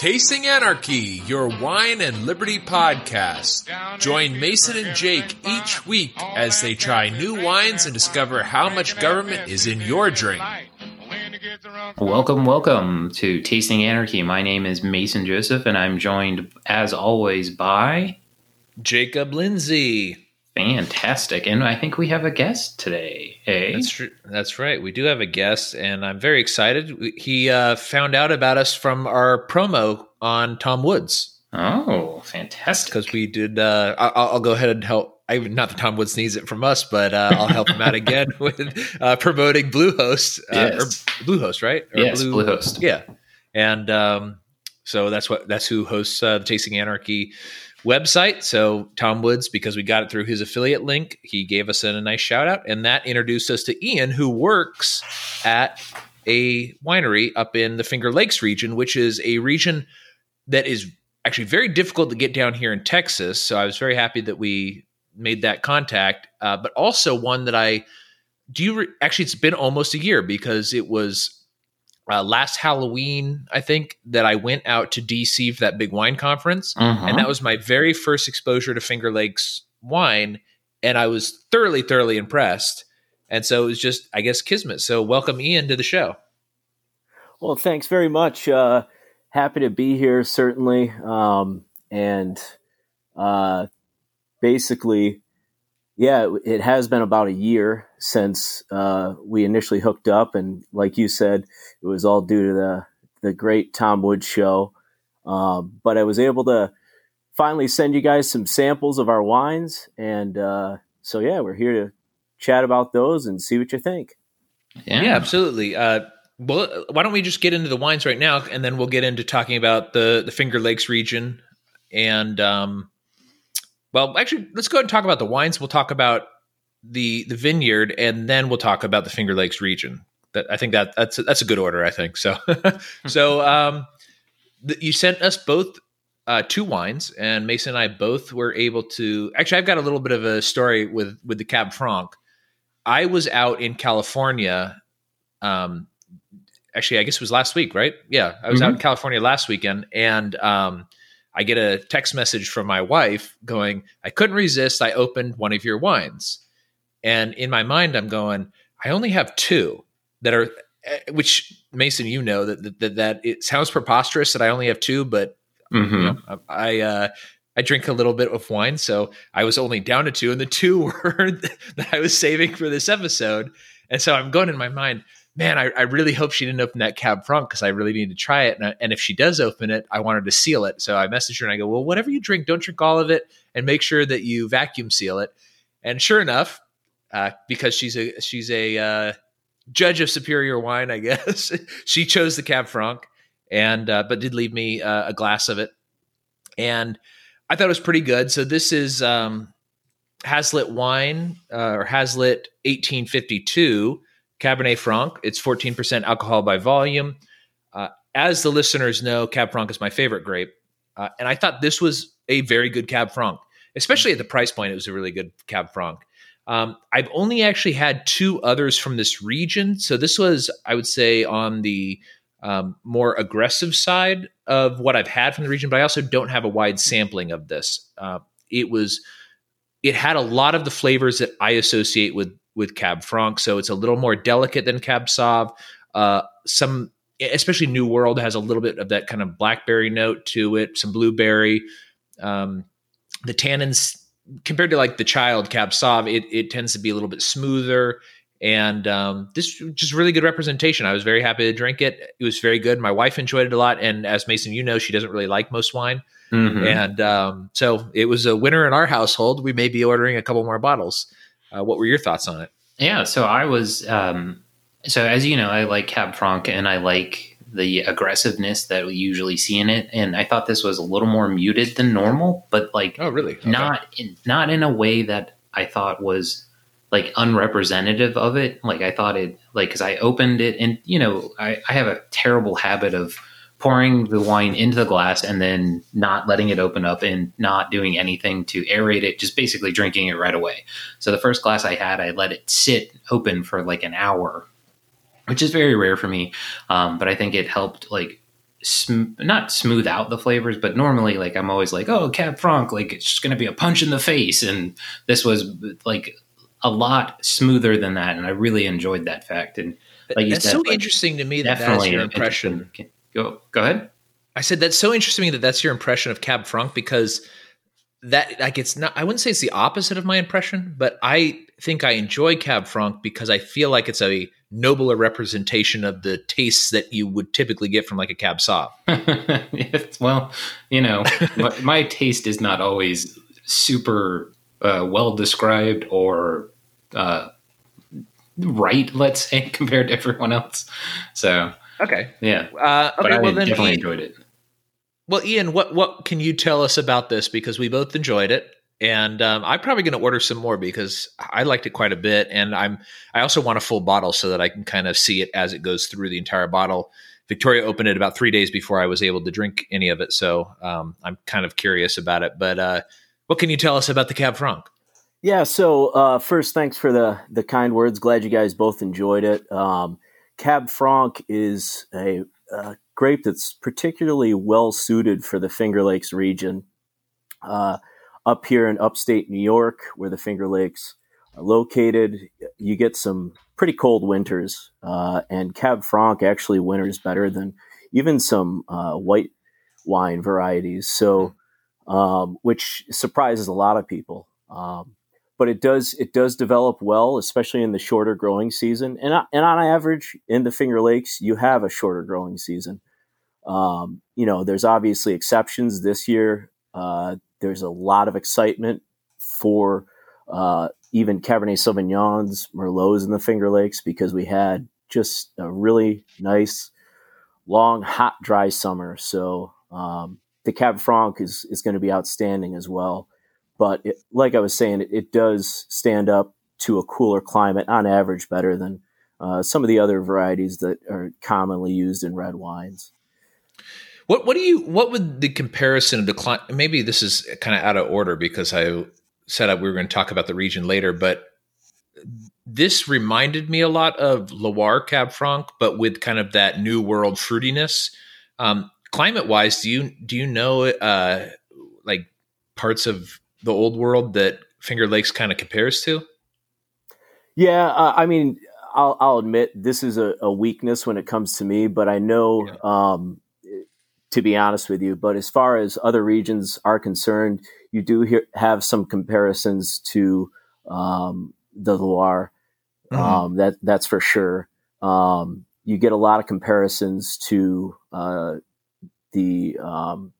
Tasting Anarchy, your wine and liberty podcast. Join Mason and Jake each week as they try new wines and discover how much government is in your drink. Welcome, welcome to Tasting Anarchy. My name is Mason Joseph, and I'm joined, as always, by Jacob Lindsay. Fantastic. And I think we have a guest today. Hey, that's true. That's right. We do have a guest, and I'm very excited. He uh, found out about us from our promo on Tom Woods. Oh, fantastic! Because we did. Uh, I'll, I'll, go ahead and help. I, not that Tom Woods needs it from us, but uh, I'll help him out again with uh, promoting Bluehost uh, yes. Bluehost, right? Or yes, Blue, Bluehost. Yeah, and um, so that's what that's who hosts uh, the Tasting Anarchy website. So Tom Woods, because we got it through his affiliate link, he gave us a nice shout out, and that introduced us to Ian, who works at a winery up in the Finger Lakes region, which is a region that is actually very difficult to get down here in Texas. So I was very happy that we made that contact, uh, but also one that I do you re- actually it's been almost a year because it was uh, last Halloween, I think, that I went out to DC for that big wine conference. Uh-huh. And that was my very first exposure to Finger Lakes wine. And I was thoroughly, thoroughly impressed. And so it was just, I guess, Kismet. So welcome, Ian, to the show. Well, thanks very much. Uh, happy to be here, certainly. Um, and uh, basically, yeah, it has been about a year since uh, we initially hooked up, and like you said, it was all due to the the great Tom Woods show. Uh, but I was able to finally send you guys some samples of our wines, and uh, so yeah, we're here to chat about those and see what you think. Yeah, yeah absolutely. Uh, well, why don't we just get into the wines right now, and then we'll get into talking about the the Finger Lakes region and um, well, actually, let's go ahead and talk about the wines. We'll talk about the the vineyard, and then we'll talk about the Finger Lakes region. That I think that that's a, that's a good order. I think so. so um, the, you sent us both uh, two wines, and Mason and I both were able to. Actually, I've got a little bit of a story with with the Cab Franc. I was out in California. Um, actually, I guess it was last week, right? Yeah, I was mm-hmm. out in California last weekend, and um, I get a text message from my wife going, I couldn't resist. I opened one of your wines. And in my mind, I'm going, I only have two that are, eh, which Mason, you know that that, that it sounds preposterous that I only have two, but mm-hmm. you know, I, uh, I drink a little bit of wine, so I was only down to two, and the two were that I was saving for this episode. And so I'm going in my mind, man, I, I, really hope she didn't open that cab franc because I really need to try it. And, I, and, if she does open it, I want her to seal it. So I message her and I go, well, whatever you drink, don't drink all of it, and make sure that you vacuum seal it. And sure enough, uh, because she's a she's a uh, judge of superior wine, I guess she chose the cab franc, and uh, but did leave me uh, a glass of it, and I thought it was pretty good. So this is um, Hazlitt wine uh, or Hazlitt 1852 Cabernet Franc. It's 14% alcohol by volume. Uh, as the listeners know, Cab Franc is my favorite grape. Uh, and I thought this was a very good Cab Franc, especially at the price point. It was a really good Cab Franc. Um, I've only actually had two others from this region. So this was, I would say, on the um, more aggressive side of what I've had from the region, but I also don't have a wide sampling of this. Uh, it was, it had a lot of the flavors that I associate with with Cab Franc, so it's a little more delicate than Cab Sauv. Uh, some, especially New World, has a little bit of that kind of blackberry note to it, some blueberry. Um, the tannins compared to like the child Cab Sauv, it, it tends to be a little bit smoother. And um, this just really good representation. I was very happy to drink it. It was very good. My wife enjoyed it a lot. And as Mason, you know, she doesn't really like most wine. Mm-hmm. And um, so it was a winner in our household. We may be ordering a couple more bottles. Uh, what were your thoughts on it? Yeah, so I was, um, so as you know, I like Cab Franc and I like the aggressiveness that we usually see in it, and I thought this was a little more muted than normal, but like, oh really? Okay. Not in, not in a way that I thought was like unrepresentative of it. Like I thought it, like because I opened it, and you know, I, I have a terrible habit of pouring the wine into the glass and then not letting it open up and not doing anything to aerate it, just basically drinking it right away. So the first glass I had, I let it sit open for like an hour, which is very rare for me. Um, but I think it helped like sm- not smooth out the flavors, but normally like I'm always like, oh, Cab Franc, like it's just going to be a punch in the face, and this was like a lot smoother than that, and I really enjoyed that fact. And like you that's said, so like, interesting to me that that's your impression. interesting- Go go ahead. I said that's so interesting to me that that's your impression of Cab Franc because that like it's not I wouldn't say it's the opposite of my impression, but I think I enjoy Cab Franc because I feel like it's a nobler representation of the tastes that you would typically get from like a Cab Sauv. Well, you know, my, my taste is not always super uh, well described or uh, right, let's say, compared to everyone else. So, Okay. yeah, Uh, but okay. I Well then, definitely Ian, enjoyed it. well, Ian, what what can you tell us about this? Because we both enjoyed it, and um, I'm probably going to order some more because I liked it quite a bit, and I'm I also want a full bottle so that I can kind of see it as it goes through the entire bottle. Victoria opened it about three days before I was able to drink any of it, so um, I'm kind of curious about it. But uh, what can you tell us about the Cab Franc? Yeah. So uh, first, thanks for the the kind words. Glad you guys both enjoyed it. Um, Cab Franc is a, a grape that's particularly well suited for the Finger Lakes region. Uh, up here in upstate New York, where the Finger Lakes are located, you get some pretty cold winters, uh, and Cab Franc actually winters better than even some uh, white wine varieties. So, um, which surprises a lot of people. Um, but it does it does develop well, especially in the shorter growing season. And and on average, in the Finger Lakes, you have a shorter growing season. Um, you know, there's obviously exceptions this year. Uh, there's a lot of excitement for uh, even Cabernet Sauvignons, Merlots in the Finger Lakes because we had just a really nice, long, hot, dry summer. So um, the Cab Franc is is going to be outstanding as well but it, like I was saying, it, it does stand up to a cooler climate on average better than uh, some of the other varieties that are commonly used in red wines. What what do you what would the comparison of the climate? maybe this is kind of out of order because I said we were going to talk about the region later, but this reminded me a lot of Loire Cab Franc, but with kind of that new world fruitiness. Um, climate wise, do you do you know uh, like parts of the old world that Finger Lakes kind of compares to? Yeah, uh, I mean, I'll, I'll admit this is a, a weakness when it comes to me, but I know, um, to be honest with you, but as far as other regions are concerned, you do hear, have some comparisons to um, the Loire. Mhm. Um, that that's for sure. Um, you get a lot of comparisons to uh, the um,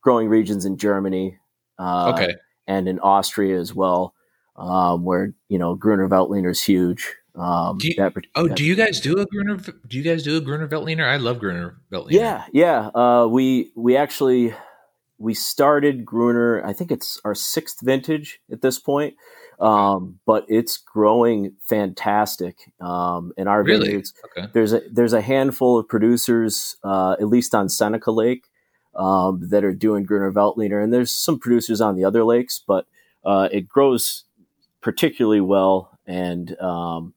growing regions in Germany. Uh, okay, and in Austria as well, um, where you know Gruner Veltliner is huge. Um, Do you- that, Oh, that- do you guys do a Gruner? Do you guys do a Gruner Veltliner? I love Gruner Veltliner. Yeah, yeah. Uh, we we actually we started Gruner. I think it's our sixth vintage at this point, um, but it's growing fantastic. Um, in our Really? vineyards, Okay. there's a there's a handful of producers, uh, at least on Seneca Lake, um, that are doing Gruner Veltliner, and there's some producers on the other lakes, but uh, it grows particularly well, and um,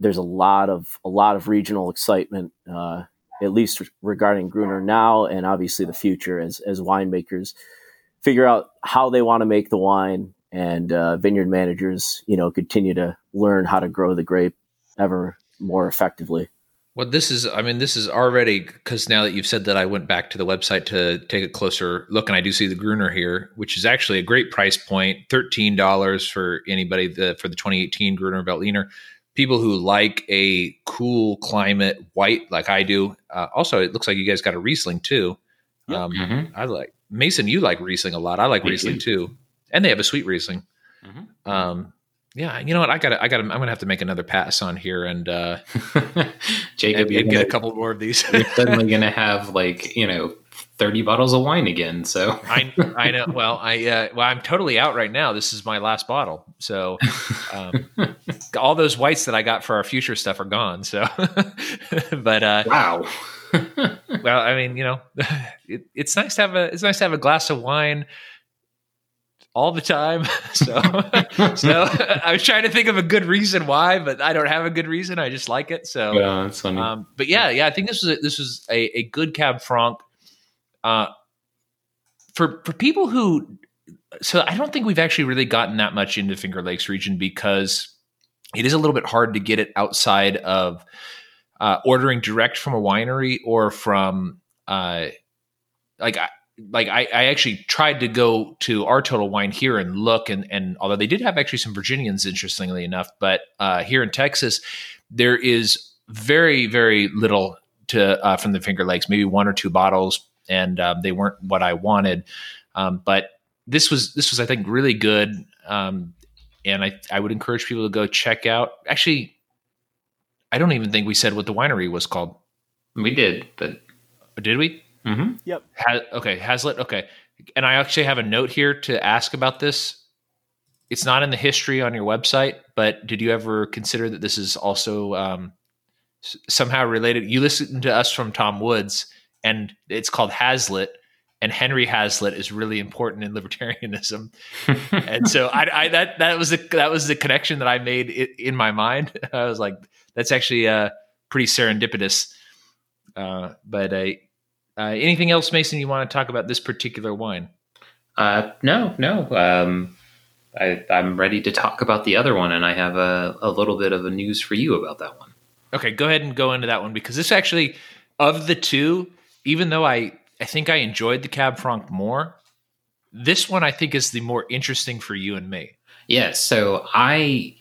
there's a lot of a lot of regional excitement, uh, at least regarding Gruner now, and obviously the future as as winemakers figure out how they want to make the wine, and uh, vineyard managers, you know, continue to learn how to grow the grape ever more effectively. Well, this is, I mean, this is already because now that you've said that, I went back to the website to take a closer look, and I do see the Gruner here, which is actually a great price point $13 for anybody the, for the 2018 Gruner Veltliner. People who like a cool climate white, like I do. Uh, also, it looks like you guys got a Riesling too. Yep. Um, Mhm. I like Mason, you like Riesling a lot. I like I Riesling do. too. And they have a sweet Riesling. Mhm. Um, yeah, you know what? I got I got I'm going to have to make another pass on here and, uh, Jacob, and, and get a couple more of these. you're suddenly going to have like you know thirty bottles of wine again. So I I know. Well, I uh, well, I'm totally out right now. This is my last bottle, so um, all those whites that I got for our future stuff are gone. So, but uh, wow. well, I mean, you know, it, it's nice to have a it's nice to have a glass of wine. All the time. So, so I was trying to think of a good reason why, but I don't have a good reason. I just like it. So, Yeah, that's funny. um, but yeah, yeah, I think this was a, this was a, a good cab franc. Uh, for for people who, so I don't think we've actually really gotten that much into Finger Lakes region because it is a little bit hard to get it outside of uh, ordering direct from a winery or from uh, like I, like I, I actually tried to go to our total wine here and look and and although they did have actually some Virginians interestingly enough, but uh, here in Texas there is very very little to uh, from the Finger Lakes, maybe one or two bottles, and um, they weren't what I wanted. Um, but this was this was I think really good, um, and I I would encourage people to go check out. Actually, I don't even think we said what the winery was called. we did, but did we? Hmm Ha- okay, Hazlitt. Okay, and I actually have a note here to ask about this. It's not in the history on your website, but did you ever consider that this is also um, somehow related? You listened to us from Tom Woods, and it's called Hazlitt, and Henry Hazlitt is really important in libertarianism, and so I, I that that was the that was the connection that I made in my mind. I was like, that's actually uh, pretty serendipitous. Uh, but uh, uh, anything else, Mason? You want to talk about this particular wine? Uh, no, no. Um, I, I'm ready to talk about the other one, and I have a, a little bit of a news for you about that one. Okay, go ahead and go into that one because this actually, of the two, even though I I think I enjoyed the Cab Franc more, this one I think is the more interesting for you and me. Yeah, so I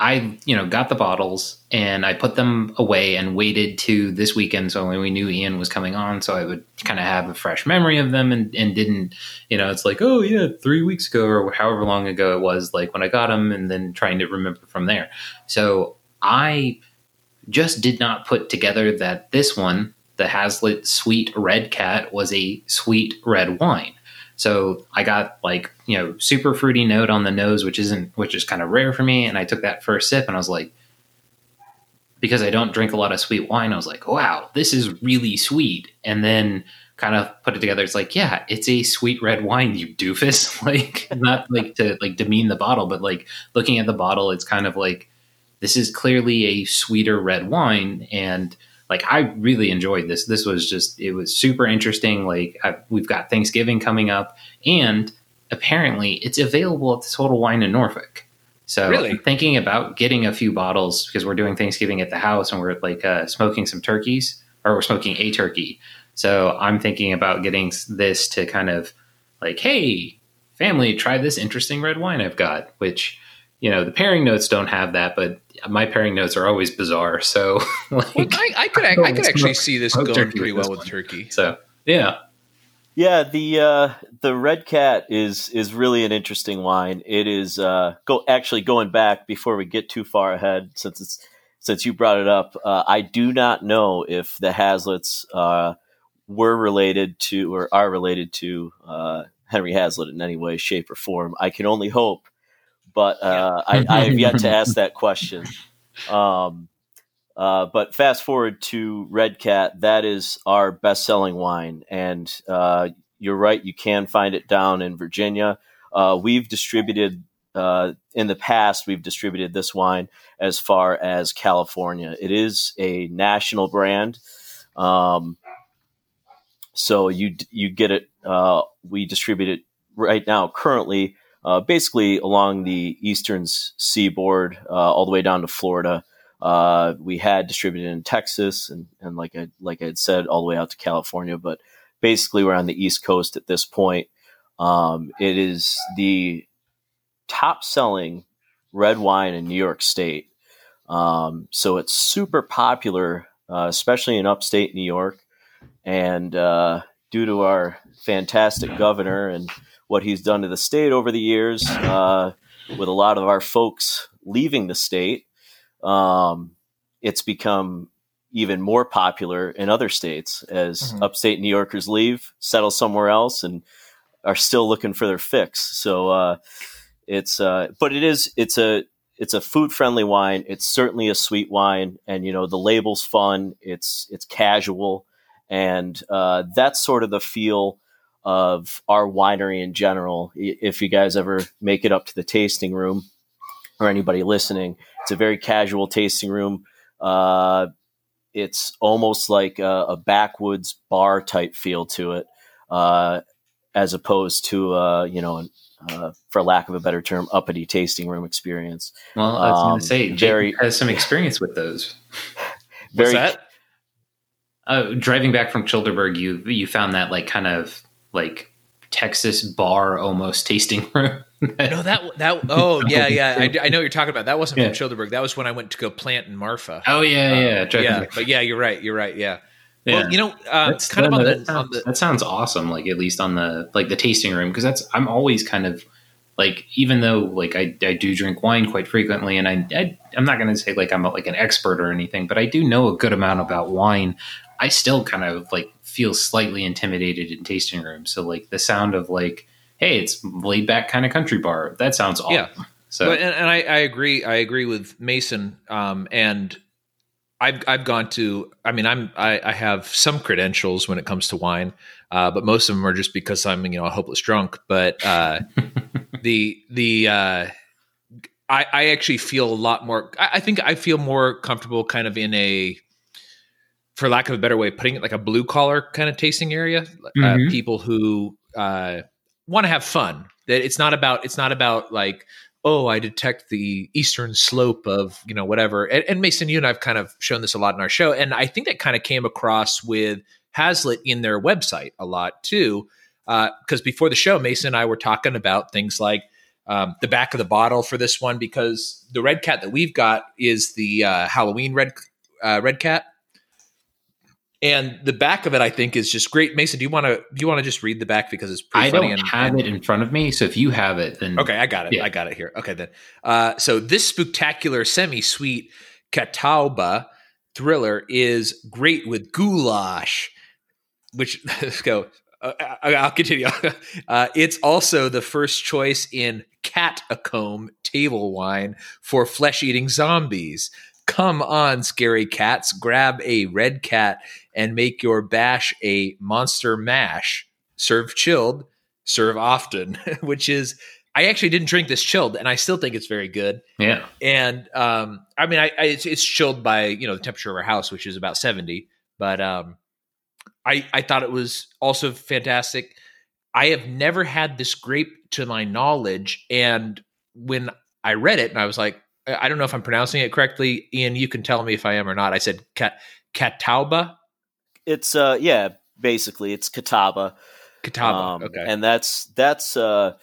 I you know got the bottles and I put them away and waited to this weekend. So when we knew Ian was coming on so I would kind of have a fresh memory of them and, and didn't you know it's like oh yeah three weeks ago or however long ago it was like when I got them and then trying to remember from there. So I just did not put together that this one the Hazlitt Sweet Red Cat was a sweet red wine so I got like, you know, super fruity note on the nose, which isn't, which is kind of rare for me. And I took that first sip and I was like, because I don't drink a lot of sweet wine, I was like, wow, this is really sweet. And then kind of put it together. It's like, yeah, it's a sweet red wine, you doofus. like, not like to like demean the bottle, but like looking at the bottle, it's kind of like, this is clearly a sweeter red wine. And, like I really enjoyed this. This was just it was super interesting. Like I, we've got Thanksgiving coming up, and apparently it's available at the Total Wine in Norfolk. So Really? I'm thinking about getting a few bottles because we're doing Thanksgiving at the house and we're like uh, smoking some turkeys or we're smoking a turkey. So I'm thinking about getting this to kind of like, hey, family, try this interesting red wine I've got. Which you know the pairing notes don't have that, but my pairing notes are always bizarre. So like, Well, I, I could I, I could actually see this going pretty with well this with one. turkey. So yeah, Yeah, the uh, the red cat is is really an interesting wine. It is uh, go actually going back before we get too far ahead, since it's since you brought it up. Uh, I do not know if the Hazlitts uh, were related to or are related to uh, Henry Hazlitt in any way, shape, or form. I can only hope, but uh, I, I have yet to ask that question. Um, uh, but fast forward to Red Cat, that is our best selling wine. And uh, you're right, you can find it down in Virginia. Uh, we've distributed, uh, in the past, we've distributed this wine as far as California. It is a national brand. Um, so you you get it. Uh, we distribute it right now, currently, uh, basically along the eastern seaboard, uh, all the way down to Florida. Uh, we had distributed in Texas and, and like I like I had said, all the way out to California. But basically, we're on the East Coast at this point. Um, it is the top selling red wine in New York State. Um, so it's super popular, uh, especially in upstate New York. And uh, due to our fantastic governor and what he's done to the state over the years, uh, with a lot of our folks leaving the state, um, it's become even more popular in other states as Mhm. upstate New Yorkers leave, settle somewhere else, and are still looking for their fix. So uh, it's, uh, but it is, it's a, it's a food friendly wine. It's certainly a sweet wine, and you know the label's fun. It's it's casual, and uh, that's sort of the feel of our winery in general. If you guys ever make it up to the tasting room or anybody listening, it's a very casual tasting room. Uh, it's almost like a, a, backwoods bar type feel to it, uh, as opposed to uh, you know, uh, for lack of a better term, uppity tasting room experience. Well, I was um, going to say, Jerry has some experience with those. What's that? Uh, driving back from Childerberg, you you found that like kind of like Texas bar almost tasting room. no, that that oh yeah yeah I, I, know what you're talking about. That wasn't yeah. from Childerberg. That was when I went to go plant in Marfa. Oh yeah yeah um, yeah. But yeah, you're right. You're right. Yeah. Yeah. Well, you know, uh, that's, kind of on, the, sounds, on the that sounds awesome. Like at least on the like the tasting room because that's I'm always kind of like even though like I, I do drink wine quite frequently and I, I am not going to say like I'm like an expert or anything but I do know a good amount about wine I still kind of like feel slightly intimidated in tasting rooms. So like the sound of like, hey, it's laid back kind of country bar. That sounds awesome. Yeah. So and, and I, I, agree. I agree with Mason. Um, and I've I've gone to. I mean, I'm I, I have some credentials when it comes to wine, uh, but most of them are just because I'm you know a hopeless drunk. But uh, the the uh, I, I actually feel a lot more. I, I think I feel more comfortable kind of in a for lack of a better way of putting it, like a blue collar kind of tasting area. Uh, mm-hmm. Uh, people who uh, want to have fun. That it's not about it's not about like oh I detect the eastern slope of you know whatever. And, and Mason, you and I've kind of shown this a lot in our show, and I think that kind of came across with Hazlitt in their website a lot too. Because uh, before the show, Mason and I were talking about things like um, the back of the bottle for this one because the red cat that we've got is the uh, Halloween red uh, red cat and the back of it, I think, is just great. Mason, do you want to do you want to just read the back because it's pretty I funny? don't and, have and, it in front of me, so if you have it, then okay, I got it. Yeah. I got it here. Okay, then. Uh, so this spectacular, semi-sweet Catawba thriller is great with goulash, which let's go. Uh, I'll continue. Uh, it's also the first choice in Catacomb table wine for flesh-eating zombies. Come on, scary cats, grab a red cat and make your bash a monster mash. Serve chilled, serve often, which is I actually didn't drink this chilled, and I still think it's very good. Yeah, and um, I mean, I, I it's, it's, chilled by you know the temperature of our house, which is about seventy. But um, I I thought it was also fantastic. I have never had this grape to my knowledge, and when I read it, and I was like, I don't know if I'm pronouncing it correctly. Ian, you can tell me if I am or not. I said cat, Catawba. It's uh yeah, basically it's Catawba. Catawba. Um, okay. And that's that's uh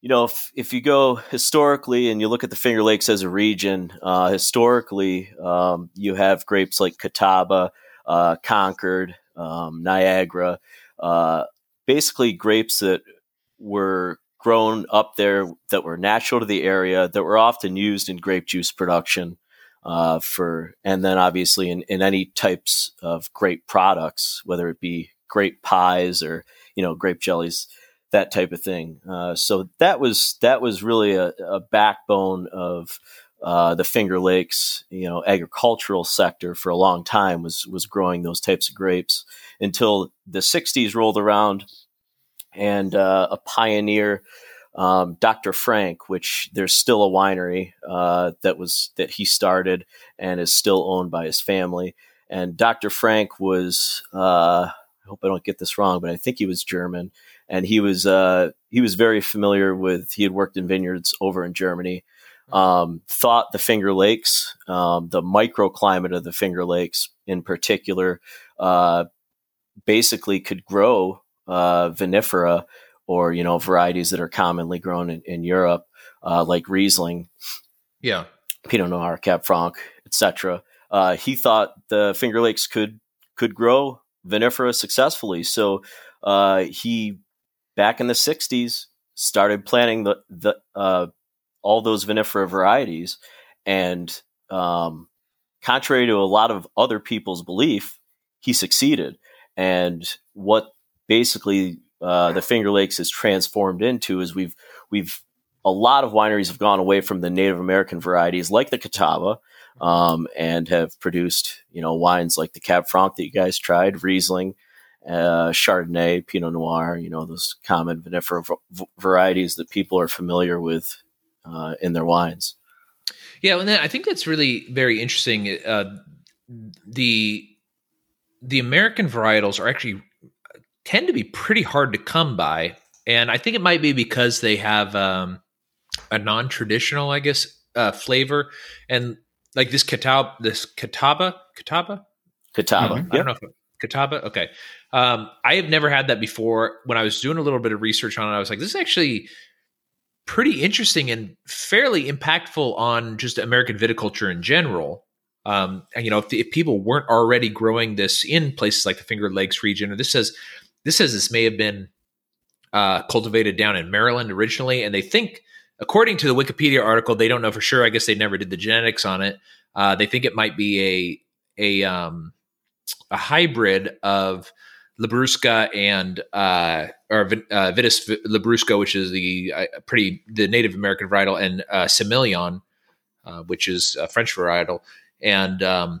you know if if you go historically and you look at the Finger Lakes as a region, uh, historically um, you have grapes like Catawba, uh, Concord, um, Niagara, uh, basically grapes that were grown up there that were natural to the area that were often used in grape juice production uh, for and then obviously in, in any types of grape products whether it be grape pies or you know grape jellies that type of thing. Uh, so that was that was really a, a backbone of uh, the Finger Lakes, you know, agricultural sector for a long time was was growing those types of grapes until the '60s rolled around, and uh, a pioneer, um, Dr. Frank, which there's still a winery uh, that was that he started and is still owned by his family. And Dr. Frank was, uh, I hope I don't get this wrong, but I think he was German, and he was uh, he was very familiar with. He had worked in vineyards over in Germany. Um, thought the Finger Lakes, um, the microclimate of the Finger Lakes in particular, uh, basically could grow uh, vinifera or you know varieties that are commonly grown in, in Europe, uh, like Riesling, yeah, Pinot Noir, Cab Franc, etc. Uh, he thought the Finger Lakes could could grow vinifera successfully, so uh, he back in the '60s started planting the the uh, all those vinifera varieties, and um, contrary to a lot of other people's belief, he succeeded. And what basically uh, the Finger Lakes has transformed into is we've we've a lot of wineries have gone away from the Native American varieties like the Catawba um, and have produced you know wines like the Cab Franc that you guys tried, Riesling, uh, Chardonnay, Pinot Noir, you know, those common vinifera v- varieties that people are familiar with uh, in their wines. Yeah, and then I think that's really very interesting. Uh, the the American varietals are actually tend to be pretty hard to come by, and I think it might be because they have um, a non traditional, I guess, uh, flavor, and like this catawba, this catawba, catawba, catawba. Mm-hmm. I don't know if catawba. Okay, um, I have never had that before. When I was doing a little bit of research on it, I was like, this is actually pretty interesting and fairly impactful on just American viticulture in general. Um, and you know, if, if, people weren't already growing this in places like the Finger Lakes region, or this says this says this may have been uh, cultivated down in Maryland originally, and they think, according to the Wikipedia article, they don't know for sure. I guess they never did the genetics on it. Uh, they think it might be a a um, a hybrid of Labrusca and uh, or uh, Vitis Labrusca, which is the uh, pretty the Native American varietal, and uh, Semillon, uh, which is a French varietal. And um,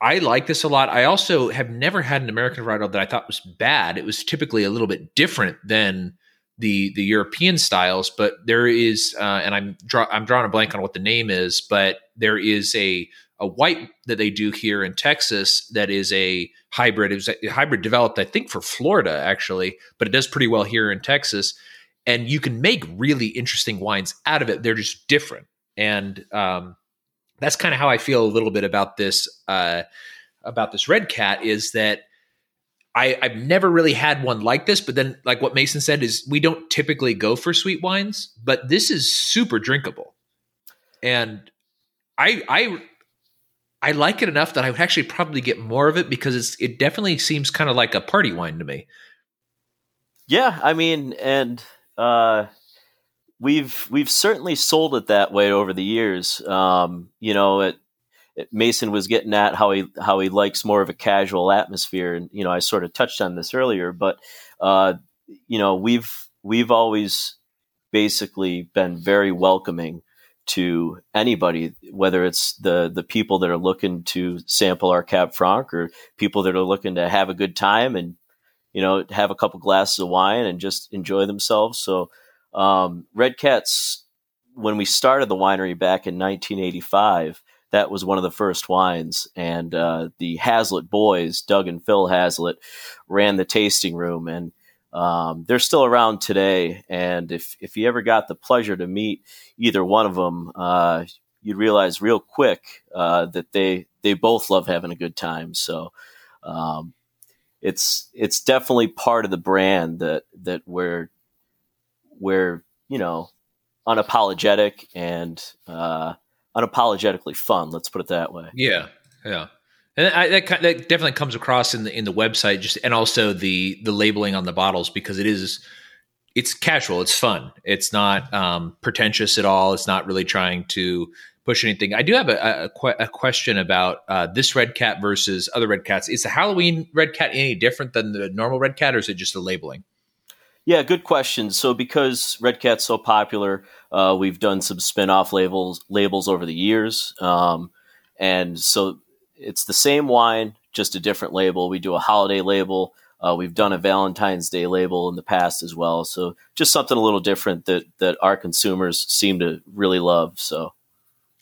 I like this a lot. I also have never had an American varietal that I thought was bad. It was typically a little bit different than the the European styles, but there is, uh, and I'm draw, I'm drawing a blank on what the name is, but there is a a white that they do here in Texas that is a hybrid. It was a hybrid developed, I think, for Florida actually, but it does pretty well here in Texas. And you can make really interesting wines out of it. They're just different, and um, that's kind of how I feel a little bit about this uh, about this red cat. Is that I, I've never really had one like this, but then, like what Mason said, is we don't typically go for sweet wines, but this is super drinkable, and I I I like it enough that I would actually probably get more of it because it's it definitely seems kind of like a party wine to me. Yeah, I mean, and uh, we've we've certainly sold it that way over the years. Um, you know, it, it, Mason was getting at how he how he likes more of a casual atmosphere, and you know, I sort of touched on this earlier, but uh, you know, we've we've always basically been very welcoming to anybody, whether it's the the people that are looking to sample our Cab Franc or people that are looking to have a good time and you know have a couple glasses of wine and just enjoy themselves. So um, Red Cats, when we started the winery back in 1985, that was one of the first wines, and uh, the Hazlitt boys, Doug and Phil Hazlitt, ran the tasting room. And um, they're still around today, and if if you ever got the pleasure to meet either one of them, uh, you'd realize real quick uh, that they they both love having a good time. So um, it's it's definitely part of the brand that that we're we're you know unapologetic and uh, unapologetically fun. Let's put it that way. Yeah, yeah. And I, that, that definitely comes across in the in the website, just and also the the labeling on the bottles because it is it's casual, it's fun, it's not um, pretentious at all. It's not really trying to push anything. I do have a, a, a question about uh, this red cat versus other red cats. Is the Halloween red cat any different than the normal red cat, or is it just the labeling? Yeah, good question. So because Red Cat's so popular, uh, we've done some spin-off labels labels over the years, um, and so it's the same wine, just a different label. We do a holiday label. Uh, we've done a Valentine's Day label in the past as well. So just something a little different that that our consumers seem to really love. So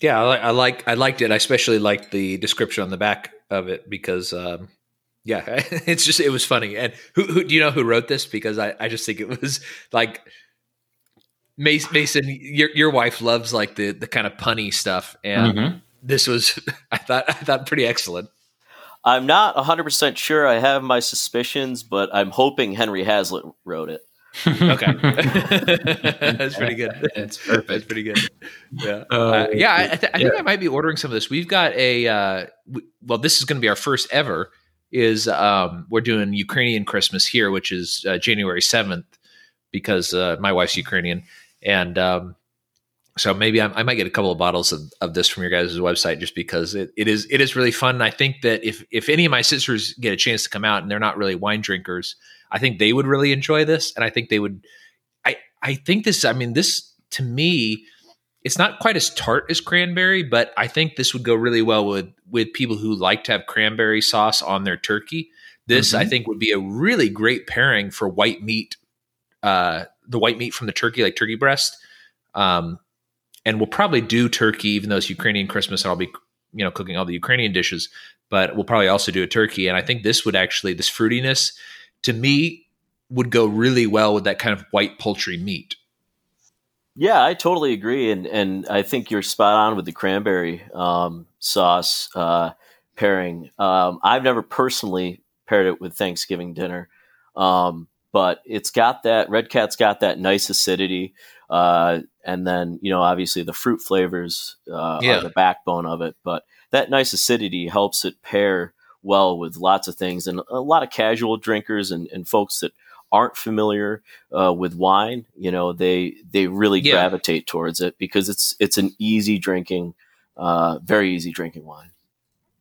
yeah, I, I like I liked it. I especially liked the description on the back of it because um, yeah, it's just it was funny. And who, who do you know who wrote this? Because I, I just think it was like Mason, your your wife loves like the the kind of punny stuff, and mm-hmm this was I thought I thought pretty excellent. I'm not 100% sure. I have my suspicions, but I'm hoping Henry Hazlitt wrote it. okay. That's pretty good. That's perfect. That's pretty good. Yeah. Uh, uh, yeah. I, th- I think I might be ordering some of this. We've got a, uh, w- well, this is going to be our first ever is, um, we're doing Ukrainian Christmas here, which is uh, January 7th because, uh, my wife's Ukrainian. And, um, so maybe I'm, i might get a couple of bottles of, of this from your guys' website just because it, it is it is really fun. And I think that if if any of my sisters get a chance to come out and they're not really wine drinkers, I think they would really enjoy this. And I think they would. I I think this. I mean, this to me, it's not quite as tart as cranberry, but I think this would go really well with with people who like to have cranberry sauce on their turkey. This mm-hmm. I think would be a really great pairing for white meat, uh, the white meat from the turkey, like turkey breast. Um, and we'll probably do turkey, even though it's Ukrainian Christmas, and I'll be you know cooking all the Ukrainian dishes. But we'll probably also do a turkey, and I think this would actually this fruitiness to me would go really well with that kind of white poultry meat. Yeah, I totally agree, and and I think you're spot on with the cranberry um, sauce uh, pairing. Um, I've never personally paired it with Thanksgiving dinner, um, but it's got that Red Cat's got that nice acidity, uh, and then you know obviously the fruit flavors uh, yeah. are the backbone of it, but that nice acidity helps it pair well with lots of things, and a lot of casual drinkers and, and folks that aren't familiar uh, with wine, you know, they they really yeah. gravitate towards it because it's it's an easy drinking, uh, very easy drinking wine.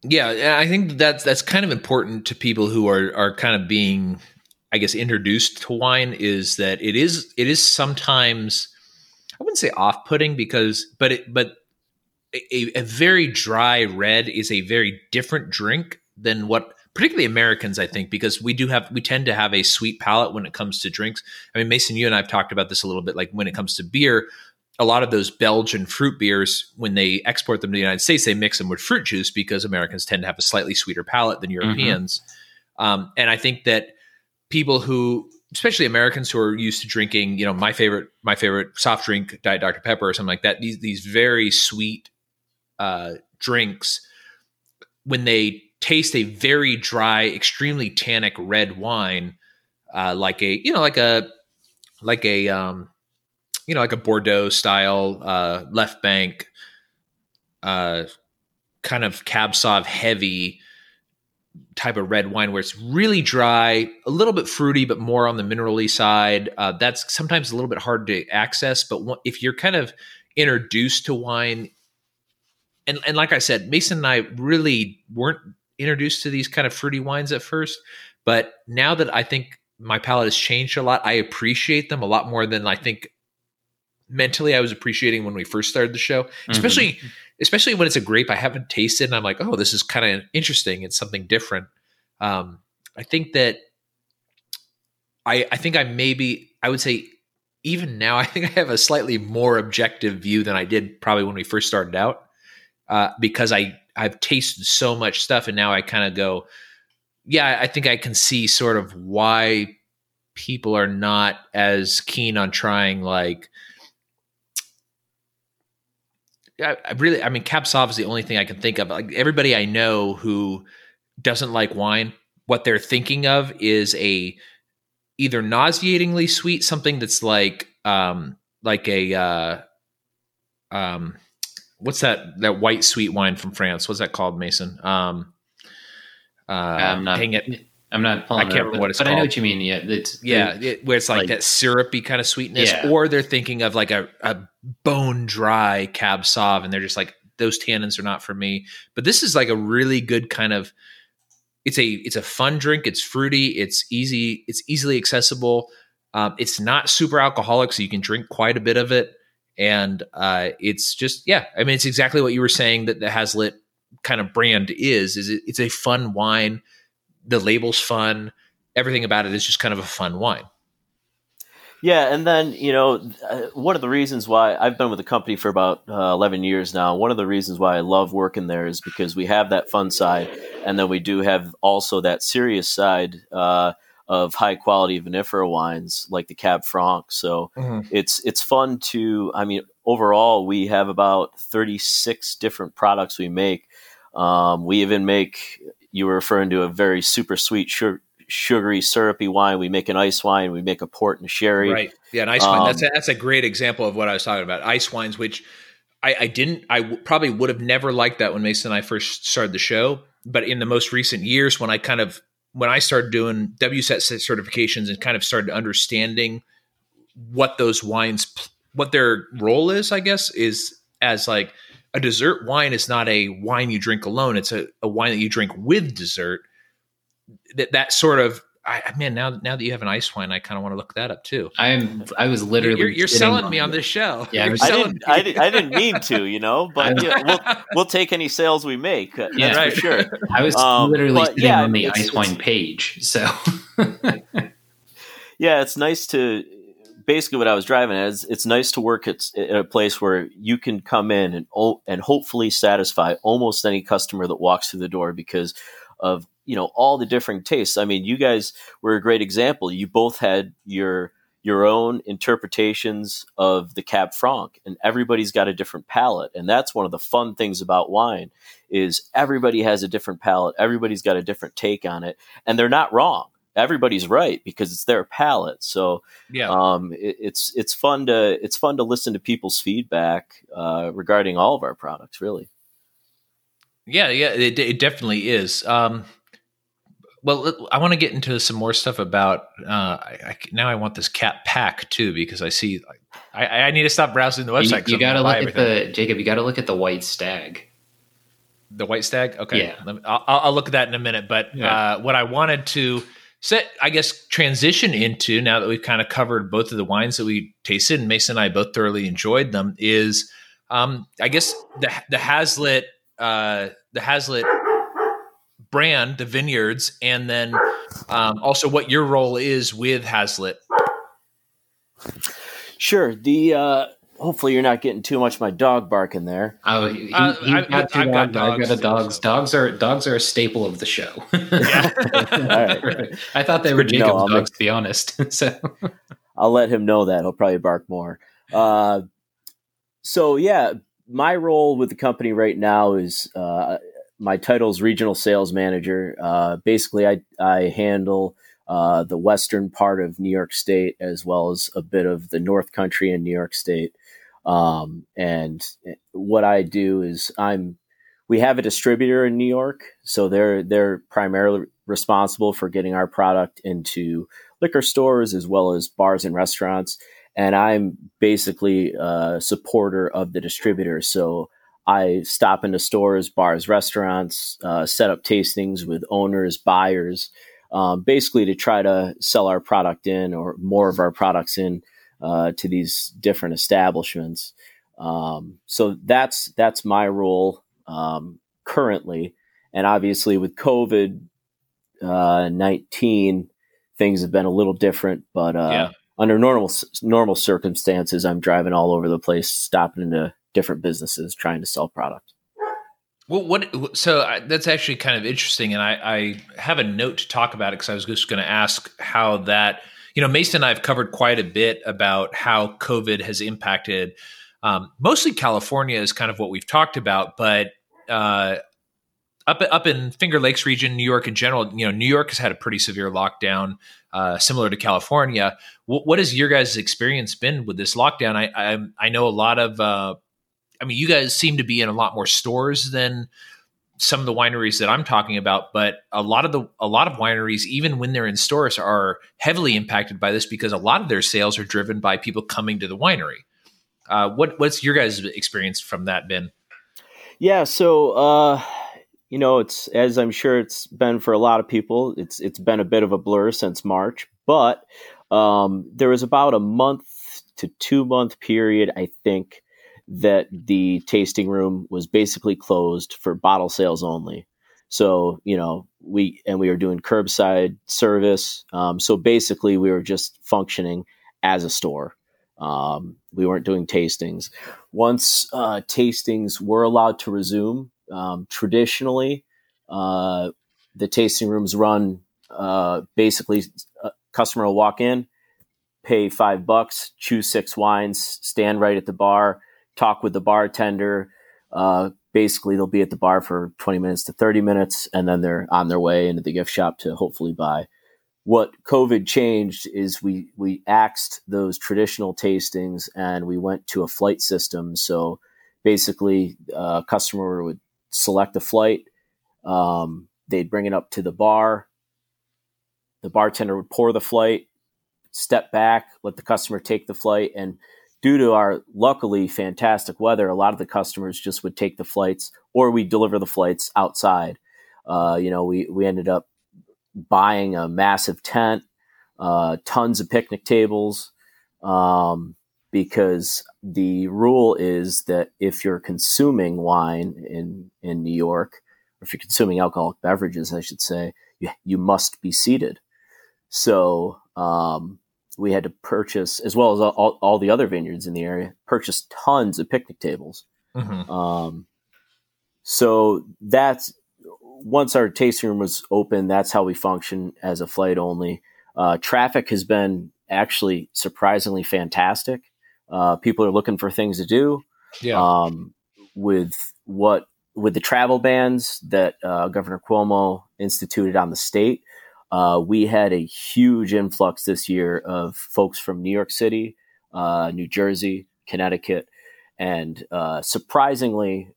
Yeah, I think that's that's kind of important to people who are are kind of being, I guess, introduced to wine. Is that it is it is sometimes I wouldn't say off putting because but it but a, a very dry red is a very different drink than what particularly Americans, I think, because we do have we tend to have a sweet palate when it comes to drinks. I mean, Mason, you and I have talked about this a little bit. Like when it comes to beer, a lot of those Belgian fruit beers, when they export them to the United States, they mix them with fruit juice because Americans tend to have a slightly sweeter palate than mm-hmm. Europeans. Mm-hmm. Um, and I think that people who, especially Americans who are used to drinking, you know, my favorite my favorite soft drink, Diet Dr Pepper or something like that, these these very sweet uh, drinks, when they taste a very dry, extremely tannic red wine, uh, like a you know like a like a um, you know like a Bordeaux style uh, left bank, uh, kind of cab sauv heavy type of red wine where it's really dry, a little bit fruity, but more on the minerally side. Uh, that's sometimes a little bit hard to access, but if you're kind of introduced to wine, and and like I said, Mason and I really weren't introduced to these kind of fruity wines at first, but now that I think my palate has changed a lot, I appreciate them a lot more than I think mentally I was appreciating when we first started the show. Mm-hmm. Especially especially when it's a grape I haven't tasted and I'm like, "Oh, this is kind of interesting. It's something different." Um, I think that I I think I maybe I would say even now I think I have a slightly more objective view than I did probably when we first started out. Uh, because I I've tasted so much stuff, and now I kind of go, yeah, I think I can see sort of why people are not as keen on trying like. I, I really, I mean, Cab is the only thing I can think of. Like everybody I know who doesn't like wine, what they're thinking of is a either nauseatingly sweet, something that's like um like a uh um what's that that white sweet wine from France? What's that called, Mason? Um, uh, I'm not. Dang it. I'm not. I can't remember what it's but called. I know what you mean. Yeah, it's yeah, it, where it's like, like, that syrupy kind of sweetness, yeah. or they're thinking of like a, a bone dry cab sauv, and they're just like those tannins are not for me. But this is like a really good kind of. It's a it's a fun drink. It's fruity. It's easy. It's easily accessible. Um, it's not super alcoholic, so you can drink quite a bit of it and uh, it's just yeah i mean it's exactly what you were saying that the Hazlitt kind of brand is is it, it's a fun wine. The label's fun. Everything about it is just kind of a fun wine. Yeah and then you know uh, one of the reasons why i've been with the company for about uh, 11 years now. One of the reasons why i love working there is because we have that fun side and then we do have also that serious side uh, of high quality vinifera wines like the Cab Franc. So mm-hmm. it's it's fun to. I mean, overall, we have about thirty six different products we make. Um, we even make. You were referring to a very super sweet sugar, sugary syrupy wine. We make an ice wine. We make a port and sherry. Right. Yeah, an ice um, wine. That's a, that's a great example of what I was talking about. Ice wines, which I, I didn't. I w- probably would have never liked that when Mason and I first started the show. But in the most recent years, when I kind of when I started doing WSET certifications and kind of started understanding what those wines, what their role is, I guess, is as like a dessert wine is not a wine you drink alone. It's a, a wine that you drink with dessert. That that sort of I man, now now that you have an ice wine, I kind of want to look that up too. I'm I was literally You're, you're selling me on this show. Yeah, You're I I selling didn't, me. I, didn't, I didn't mean to, you know, but yeah, we'll, we'll take any sales we make. uh, That's Yeah. Right. for sure. I was Um, literally sitting yeah, on the it's- ice wine page. So Yeah, it's nice to basically what I was driving at is it's nice to work at, at a place where you can come in and o- and hopefully satisfy almost any customer that walks through the door because of you know all the different tastes. I mean, you guys were a great example. You both had your your own interpretations of the Cab Franc, and everybody's got a different palate, and that's one of the fun things about wine is everybody has a different palate. Everybody's got a different take on it, and they're not wrong. Everybody's right because it's their palate. So yeah. um, it, it's it's fun to it's fun to listen to people's feedback uh, regarding all of our products. Really, Yeah, yeah, it, it definitely is. Um, well, I want to get into some more stuff about. Uh, I, I, now I want this cat pack too because I see. I, I need to stop browsing the you, website. you I'm got to look at the Jacob. You got to look at the white stag. the white stag. Okay, Yeah. Let me- I'll, I'll look at that in a minute. But Yeah. uh, what I wanted to set, I guess, transition into now that we've kind of covered both of the wines that we tasted, and Mason and I both thoroughly enjoyed them, is um, I guess the the Hazlitt uh, the Hazlitt brand, the vineyards, and then um, also what your role is with Hazlitt. sure. The uh, hopefully you're not getting too much of my dog barking there. Oh, he, Uh, he's I- got 2 I've got dogs. I've got a dogs, dogs. so- Dogs are dogs are a staple of the show. Yeah. right. I thought they were Good to. Jacob's I'll dogs, to be honest. so I'll let him know that he'll probably bark more. Uh, so yeah, my role with the company right now is uh, my title is regional sales manager. Uh, basically, I I handle uh, the western part of New York State as well as a bit of the North Country in New York State. Um, and what I do is I'm we have a distributor in New York, so they're they're primarily responsible for getting our product into liquor stores as well as bars and restaurants. And I'm basically a supporter of the distributor. So I stop into stores, bars, restaurants, uh, set up tastings with owners, buyers, um, basically to try to sell our product in or more of our products in uh, to these different establishments. Um, so that's that's my role um, currently, and obviously with COVID uh, nineteen, things have been a little different. But uh, Yeah. under normal normal circumstances, I'm driving all over the place, stopping into different businesses, trying to sell product. Well, what? So I, that's actually kind of interesting, and I, I have a note to talk about it because I was just going to ask how that. You know, Mason and I have covered quite a bit about how COVID has impacted. Um, mostly California is kind of what we've talked about, but uh, up up in Finger Lakes region, New York in general, you know, New York has had a pretty severe lockdown, uh, similar to California. What, what has your guys' experience been with this lockdown? I I, I know a lot of. Uh, I mean, you guys seem to be in a lot more stores than some of the wineries that I'm talking about, but a lot of the a lot of wineries, even when they're in stores, are heavily impacted by this because a lot of their sales are driven by people coming to the winery. Uh, what what's your guys' experience from that been? Yeah, so uh, you know, it's as I'm sure it's been for a lot of people. It's it's been a bit of a blur since March, but um, there was about a month to two month period, I think, that the tasting room was basically closed for bottle sales only. So you know, we and we were doing curbside service. Um, so basically, we were just functioning as a store. Um, we weren't doing tastings. Once uh, tastings were allowed to resume, um, traditionally, uh, the tasting rooms run uh, basically a customer will walk in, pay five bucks, choose six wines, stand right at the bar, talk with the bartender. Uh, basically, they'll be at the bar for 20 minutes to 30 minutes, and then they're on their way into the gift shop to hopefully buy what COVID changed is we we axed those traditional tastings and we went to a flight system. So basically, a customer would select a flight, um, they'd bring it up to the bar. The bartender would pour the flight, step back, let the customer take the flight, and due to our luckily fantastic weather, a lot of the customers just would take the flights or we deliver the flights outside. Uh, you know, we we ended up buying a massive tent, uh, tons of picnic tables, um, because the rule is that if you're consuming wine in in New York, or if you're consuming alcoholic beverages, I should say, you, you must be seated. So um, we had to purchase, as well as all, all, the other vineyards in the area, purchase tons of picnic tables. Mm-hmm. Um, so that's once our tasting room was open, that's how we function as a flight only. Uh, traffic has been actually surprisingly fantastic. Uh, people are looking for things to do. Yeah. Um, with what with the travel bans that uh, Governor Cuomo instituted on the state, uh, we had a huge influx this year of folks from New York City, uh, New Jersey, Connecticut, and uh, surprisingly,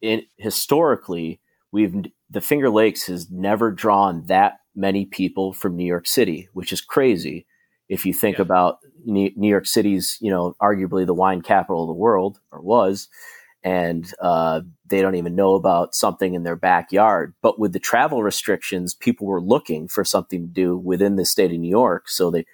in, historically, we've the Finger Lakes has never drawn that many people from New York City, which is crazy. If you think yeah. about New York City's, you know, arguably the wine capital of the world, or was, and uh, they don't even know about something in their backyard. But with the travel restrictions, people were looking for something to do within the state of New York, so they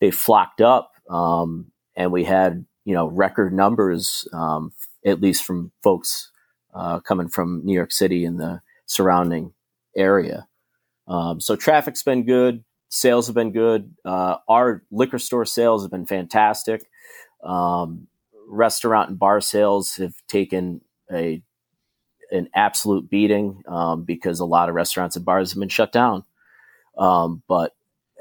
they flocked up, um, and we had you know record numbers, um, at least from folks uh, coming from New York City and the surrounding area. Um, so traffic's been good, sales have been good. Uh, our liquor store sales have been fantastic. Um, restaurant and bar sales have taken a an absolute beating um, because a lot of restaurants and bars have been shut down. Um, but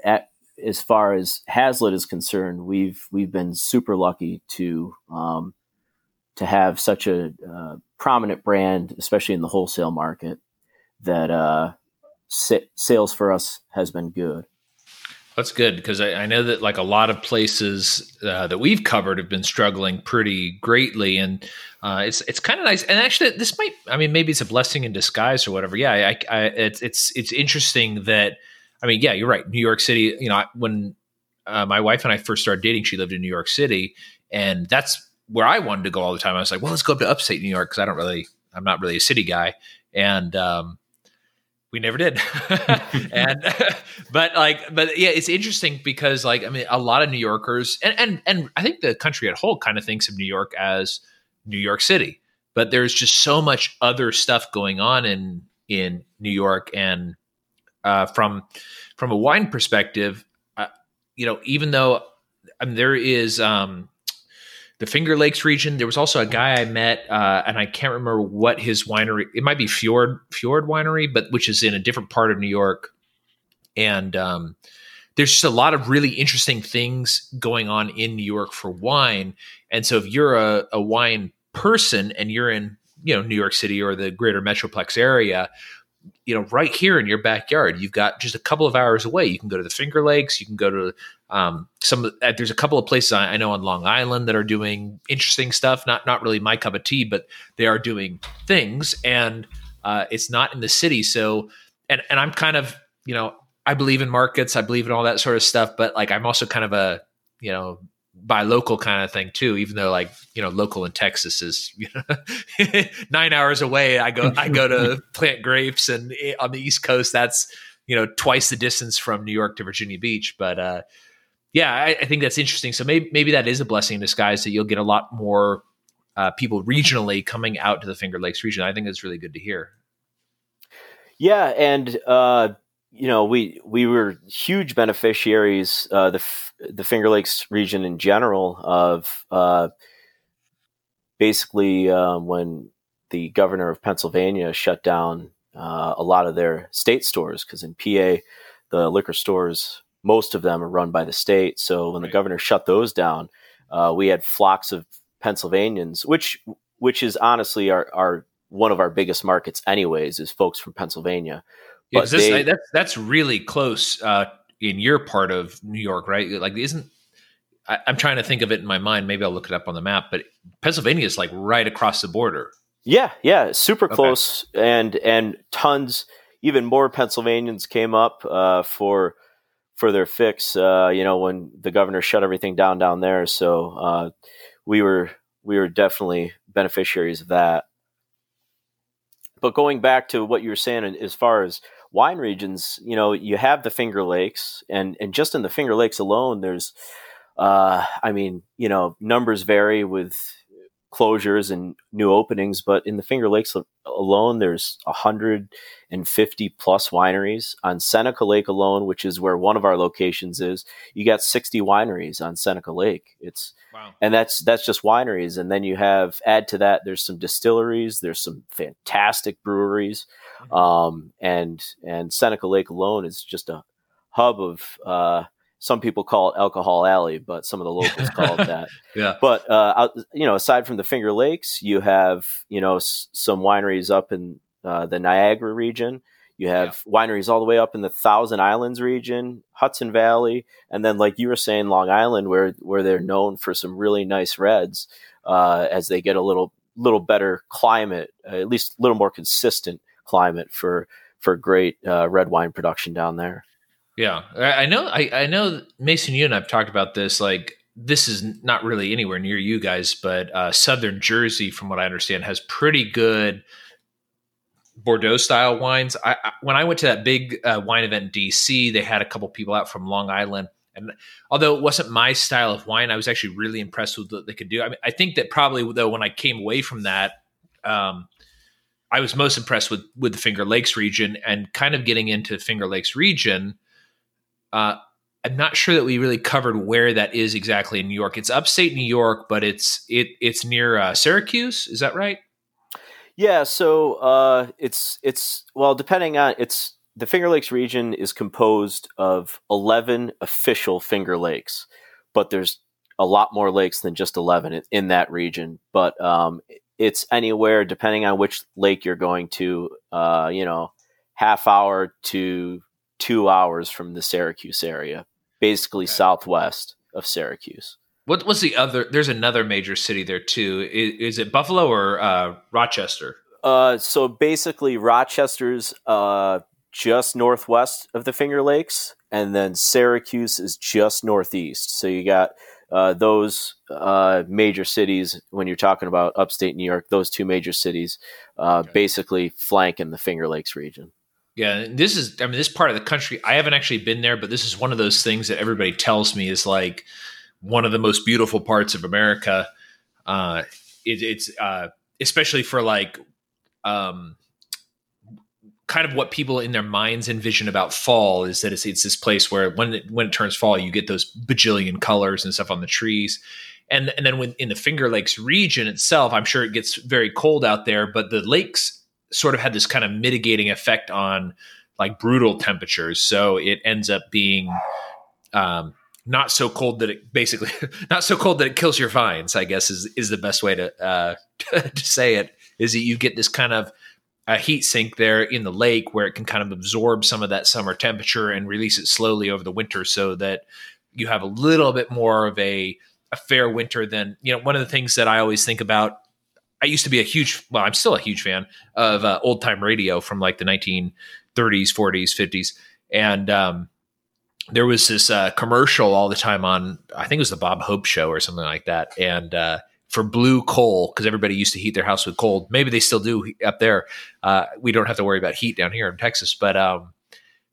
at, as far as Hazlitt is concerned, we've we've been super lucky to um, to have such a uh, prominent brand, especially in the wholesale market, that uh, sa- sales for us has been good. That's good because I, I, know that like a lot of places uh, that we've covered have been struggling pretty greatly, and uh, it's it's kind of nice. And actually, this might I mean maybe it's a blessing in disguise or whatever. Yeah, I, I, it's it's it's interesting that I mean yeah, you're right. New York City. You know, when uh, my wife and I first started dating, she lived in New York City, and that's where I wanted to go all the time. I was like, well, let's go up to upstate New York because I don't really I'm not really a city guy, and um, we never did. And but like but yeah it's interesting because like i mean a lot of new yorkers and and and i think the country at whole kind of thinks of new york as new york city but there's just so much other stuff going on in in new york and uh, from from a wine perspective uh, you know even though I mean, there is um the Finger Lakes region. There was also a guy I met, uh, and I can't remember what his winery. It might be Fjord Fjord Winery, but which is in a different part of New York. And um, there's just a lot of really interesting things going on in New York for wine. And so, if you're a, a wine person and you're in you know New York City or the greater metroplex area, you know, right here in your backyard, you've got just a couple of hours away. You can go to the Finger Lakes. You can go to um, some. Uh, there's a couple of places I, I, know on Long Island that are doing interesting stuff. Not not really my cup of tea, but they are doing things, and uh, it's not in the city. So, and and I'm kind of you know I believe in markets. I believe in all that sort of stuff, but like I'm also kind of a you know buy local kind of thing too even though like you know local in texas is you know, nine hours away. I go i go to plant grapes and on the east coast that's you know twice the distance from new york to virginia beach. But uh yeah i, I think that's interesting. So maybe maybe that is a blessing in disguise that you'll get a lot more uh, people regionally coming out to the finger lakes region. I think that's really good to hear. Yeah and uh you know we we were huge beneficiaries uh the the Finger Lakes region in general of uh, basically uh, when the governor of Pennsylvania shut down uh, a lot of their state stores because in PA the liquor stores most of them are run by the state. So when right. the governor shut those down, uh, we had flocks of Pennsylvanians, which which is honestly our, our one of our biggest markets anyways is folks from Pennsylvania. Yeah, they, that's that's really close uh, in your part of New York, right? Like, isn't I, am trying to think of it in my mind. Maybe I'll look it up on the map, but Pennsylvania is like right across the border. Yeah, yeah, super okay. close, and and tons, even more Pennsylvanians came up uh, for for their fix. Uh, you know, when the governor shut everything down down there, so uh, we were we were definitely beneficiaries of that. But going back to what you were saying, as far as wine regions, you know, you have the Finger Lakes, and and just in the Finger Lakes alone, there's, uh, I mean, you know, numbers vary with closures and new openings, but in the Finger Lakes alone, there's 150 plus wineries. On Seneca Lake alone, which is where one of our locations is, you got 60 wineries on Seneca Lake. It's wow. and that's that's just wineries, and then you have add to that there's some distilleries, there's some fantastic breweries, mm-hmm. um, and and Seneca Lake alone is just a hub of uh, some people call it Alcohol Alley, but some of the locals call it that. yeah. But uh, you know, aside from the Finger Lakes, you have you know s- some wineries up in uh, the Niagara region. You have yeah. wineries all the way up in the Thousand Islands region, Hudson Valley, and then like you were saying, Long Island, where where they're known for some really nice reds. Uh, as they get a little little better climate, uh, at least a little more consistent climate for for great uh, red wine production down there. Yeah, I know. I, I know, Mason. You and I've talked about this. Like, this is not really anywhere near you guys, but uh, Southern Jersey, from what I understand, has pretty good Bordeaux style wines. I, I, when I went to that big uh, wine event in DC, they had a couple people out from Long Island, and although it wasn't my style of wine, I was actually really impressed with what they could do. I mean, I think that probably though when I came away from that, um, I was most impressed with with the Finger Lakes region and kind of getting into Finger Lakes region uh, I'm not sure that we really covered where that is exactly in New York. It's upstate New York, but it's it it's near uh, Syracuse. Is that right? Yeah. So uh, it's it's well, depending on it's the Finger Lakes region is composed of 11 official Finger Lakes, but there's a lot more lakes than just 11 in, that region. But um, it's anywhere depending on which lake you're going to. Uh, you know, half hour to two hours from the Syracuse area, basically okay. southwest of Syracuse. What was the other? There's another major city there too. Is, is it Buffalo or uh, Rochester? Uh, so basically, Rochester's uh, just northwest of the Finger Lakes, and then Syracuse is just northeast. So you got uh, those uh, major cities when you're talking about upstate New York. Those two major cities uh, okay. basically flanking the Finger Lakes region. Yeah, this is I mean this part of the country I haven't actually been there, but this is one of those things that everybody tells me is like one of the most beautiful parts of America. Uh, it, it's uh, especially for like um, kind of what people in their minds envision about fall is that it's, it's this place where when it, when it turns fall, you get those bajillion colors and stuff on the trees. And, and then when in the Finger Lakes region itself, I'm sure it gets very cold out there, but the lakes sort of had this kind of mitigating effect on like brutal temperatures. So it ends up being um, not so cold that it basically not so cold that it kills your vines. I guess is is the best way to uh, to say it. Is that you get this kind of a heat sink there in the lake where it can kind of absorb some of that summer temperature and release it slowly over the winter, so that you have a little bit more of a a fair winter than you know. One of the things that I always think about I used to be a huge, well, I'm still a huge fan of uh, old time radio from like the 1930s, 40s, 50s. And um, there was this uh, commercial all the time on, I think it was the Bob Hope show or something like that. And uh, for blue coal, because everybody used to heat their house with coal. Maybe they still do up there. Uh, we don't have to worry about heat down here in Texas, but um,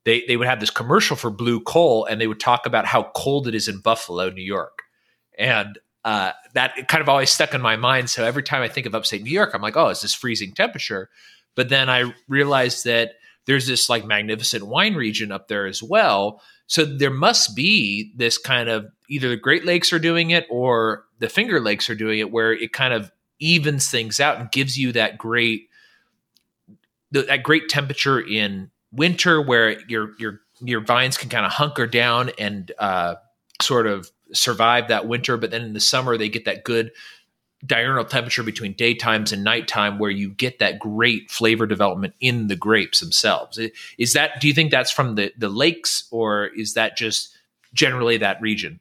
they, they would have this commercial for blue coal and they would talk about how cold it is in Buffalo, New York. And uh, that kind of always stuck in my mind. So every time I think of upstate New York, I'm like, oh, it's this freezing temperature. But then I realized that there's this like magnificent wine region up there as well. So there must be this kind of either the Great Lakes are doing it or the Finger Lakes are doing it, where it kind of evens things out and gives you that great that great temperature in winter where your your your vines can kind of hunker down and uh, sort of survive that winter, but then in the summer they get that good diurnal temperature between daytimes and nighttime where you get that great flavor development in the grapes themselves. Is that do you think that's from the the lakes or is that just generally that region?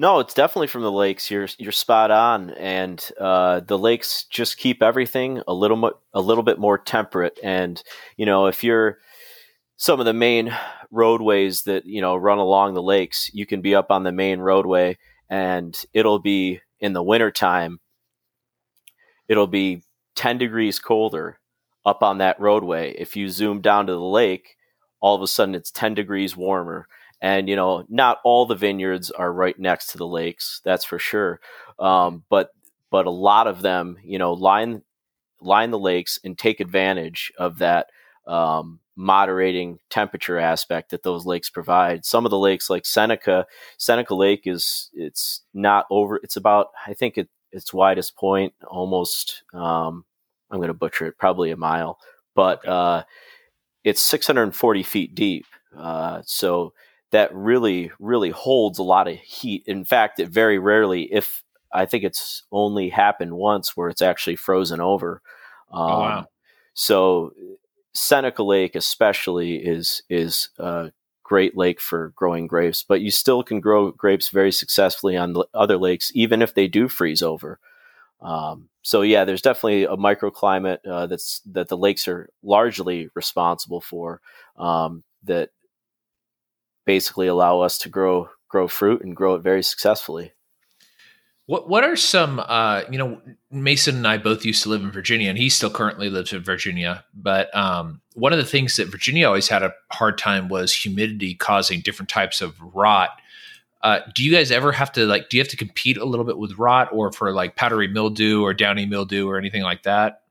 No, it's definitely from the lakes. You're you're spot on, and uh, the lakes just keep everything a little mo- a little bit more temperate. And you know, if you're some of the main roadways that you know run along the lakes you can be up on the main roadway and it'll be in the wintertime it'll be 10 degrees colder up on that roadway if you zoom down to the lake all of a sudden it's 10 degrees warmer. And, you know, not all the vineyards are right next to the lakes, that's for sure. Um, but, but a lot of them, you know, line, line the lakes and take advantage of that um, moderating temperature aspect that those lakes provide. Some of the lakes, like Seneca, Seneca Lake is it's not over. It's about I think it, its widest point almost. Um, I'm going to butcher it, probably a mile, but uh, it's 640 feet deep. Uh, so that really, really holds a lot of heat. In fact, it very rarely, if I think it's only happened once, where it's actually frozen over. Um, oh, wow. So Seneca Lake, especially, is is a great lake for growing grapes. But you still can grow grapes very successfully on the other lakes, even if they do freeze over. Um, so yeah, there's definitely a microclimate uh, that's that the lakes are largely responsible for um, that basically allow us to grow grow fruit and grow it very successfully. What what are some uh, you know Mason and I both used to live in Virginia and he still currently lives in Virginia but um, one of the things that Virginia always had a hard time was humidity causing different types of rot uh, do you guys ever have to like? Do you have to compete a little bit with rot or for like powdery mildew or downy mildew or anything like that?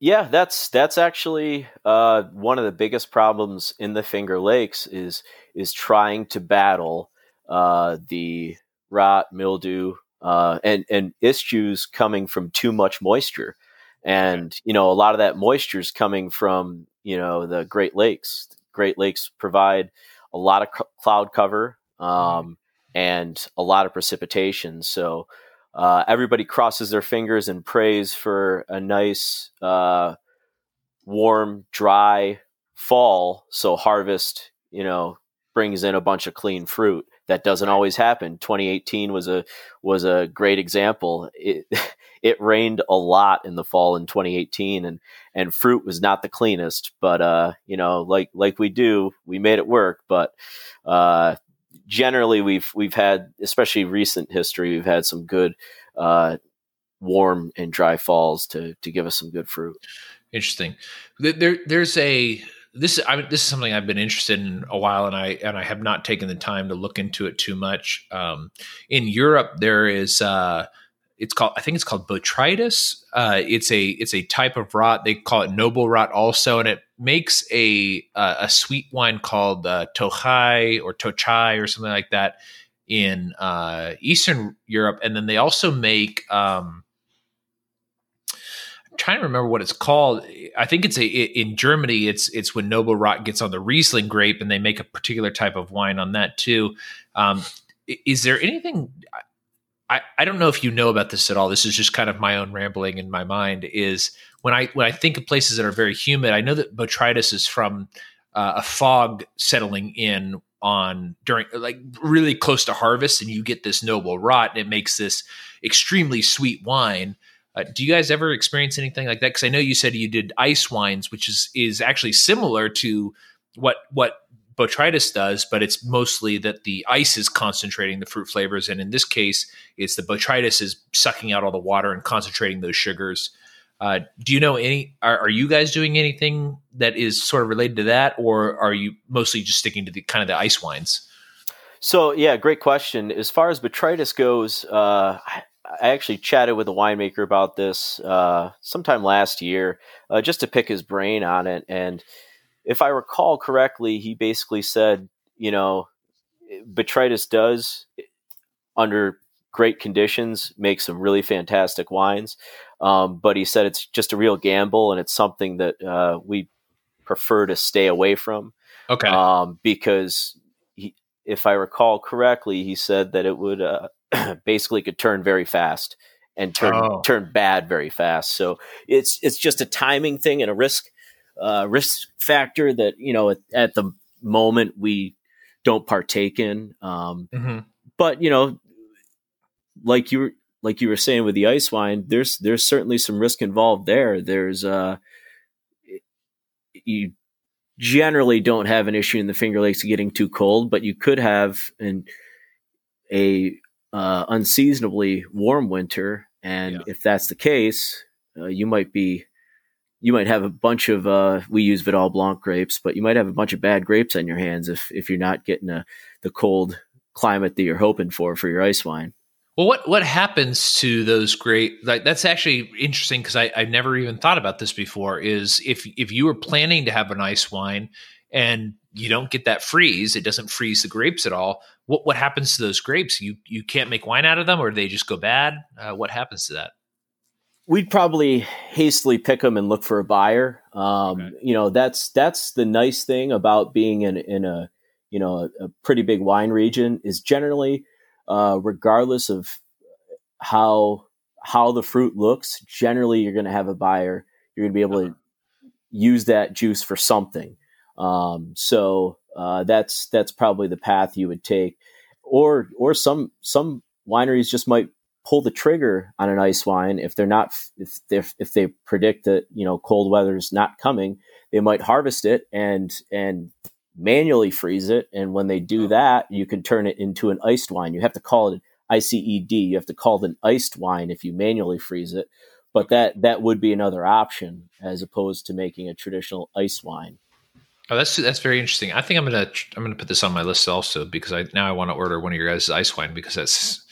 Yeah, that's that's actually uh, one of the biggest problems in the Finger Lakes is is trying to battle uh, the rot, mildew, uh, and and issues coming from too much moisture, and you know a lot of that moisture is coming from you know the Great Lakes. Great Lakes provide a lot of c- cloud cover. Mm-hmm. Um, and a lot of precipitation. So uh, everybody crosses their fingers and prays for a nice, uh, warm, dry fall. So harvest, you know, brings in a bunch of clean fruit. That doesn't always happen. 2018 was a was a great example. It it rained a lot in the fall in 2018, and and fruit was not the cleanest. But uh, you know, like like we do, we made it work. But uh, generally we've we've had, especially recent history, we've had some good uh, warm and dry falls to to give us some good fruit. Interesting. There, there's a this I this is something I've been interested in a while, and I and I have not taken the time to look into it too much. Um, in Europe, there is uh, it's called I think it's called botrytis. Uh, it's a it's a type of rot. They call it noble rot also, and it makes a uh, a sweet wine called uh, Tochai or Tochai or something like that in uh, Eastern Europe, and then they also make. Um, trying to remember what it's called. I think it's a in Germany. It's it's when noble rot gets on the Riesling grape, and they make a particular type of wine on that too. Um, is there anything I, I don't know if you know about this at all. This is just kind of my own rambling in my mind. Is when I when I think of places that are very humid, I know that botrytis is from uh, a fog settling in on during like really close to harvest, and you get this noble rot, and it makes this extremely sweet wine. Uh, do you guys ever experience anything like that? Because I know you said you did ice wines, which is is actually similar to what what botrytis does, but it's mostly that the ice is concentrating the fruit flavors, and in this case, it's the botrytis is sucking out all the water and concentrating those sugars. Uh, do you know any? Are, are, you guys doing anything that is sort of related to that, or are you mostly just sticking to the kind of the ice wines? So yeah, great question. As far as botrytis goes, uh, I actually chatted with a winemaker about this uh, sometime last year, uh, just to pick his brain on it, and if I recall correctly, he basically said, you know, Botrytis does, under great conditions, make some really fantastic wines. Um, but he said it's just a real gamble and it's something that uh, we prefer to stay away from. Okay. Um, because he, if I recall correctly, he said that it would uh, basically could turn very fast and turn oh. turn bad very fast. So it's it's just a timing thing and a risk uh, risk factor that you know at, at, the moment we don't partake in. Um, mm-hmm. But you know, like you were like you were saying with the ice wine, there's there's certainly some risk involved there. There's uh, you generally don't have an issue in the Finger Lakes getting too cold, but you could have an a uh, unseasonably warm winter, and yeah. if that's the case, uh, you might be you might have a bunch of uh, we use Vidal Blanc grapes, but you might have a bunch of bad grapes on your hands if if you're not getting a, the cold climate that you're hoping for for your ice wine. Well, what what happens to those grape? Like that's actually interesting because I I've never even thought about this before. Is if if you were planning to have an ice wine and you don't get that freeze, it doesn't freeze the grapes at all. What what happens to those grapes? You you can't make wine out of them, or they just go bad. Uh, what happens to that? we'd probably hastily pick them and look for a buyer. Um, okay. You know, that's that's the nice thing about being in in a you know a, a pretty big wine region is generally, uh, regardless of how how the fruit looks, generally you're going to have a buyer. You're going to be able to uh-huh. use that juice for something. Um, so uh, that's that's probably the path you would take, or or some some wineries just might pull the trigger on an ice wine if they're not if they if they predict that you know cold weather is not coming they might harvest it and and manually freeze it. And when they do that you can turn it into an iced wine. You have to call it ICED you have to call it an iced wine if you manually freeze it. But that that would be another option as opposed to making a traditional ice wine Oh, that's that's very interesting. I think I'm gonna I'm gonna put this on my list also because I now I want to order one of your guys' ice wine because that's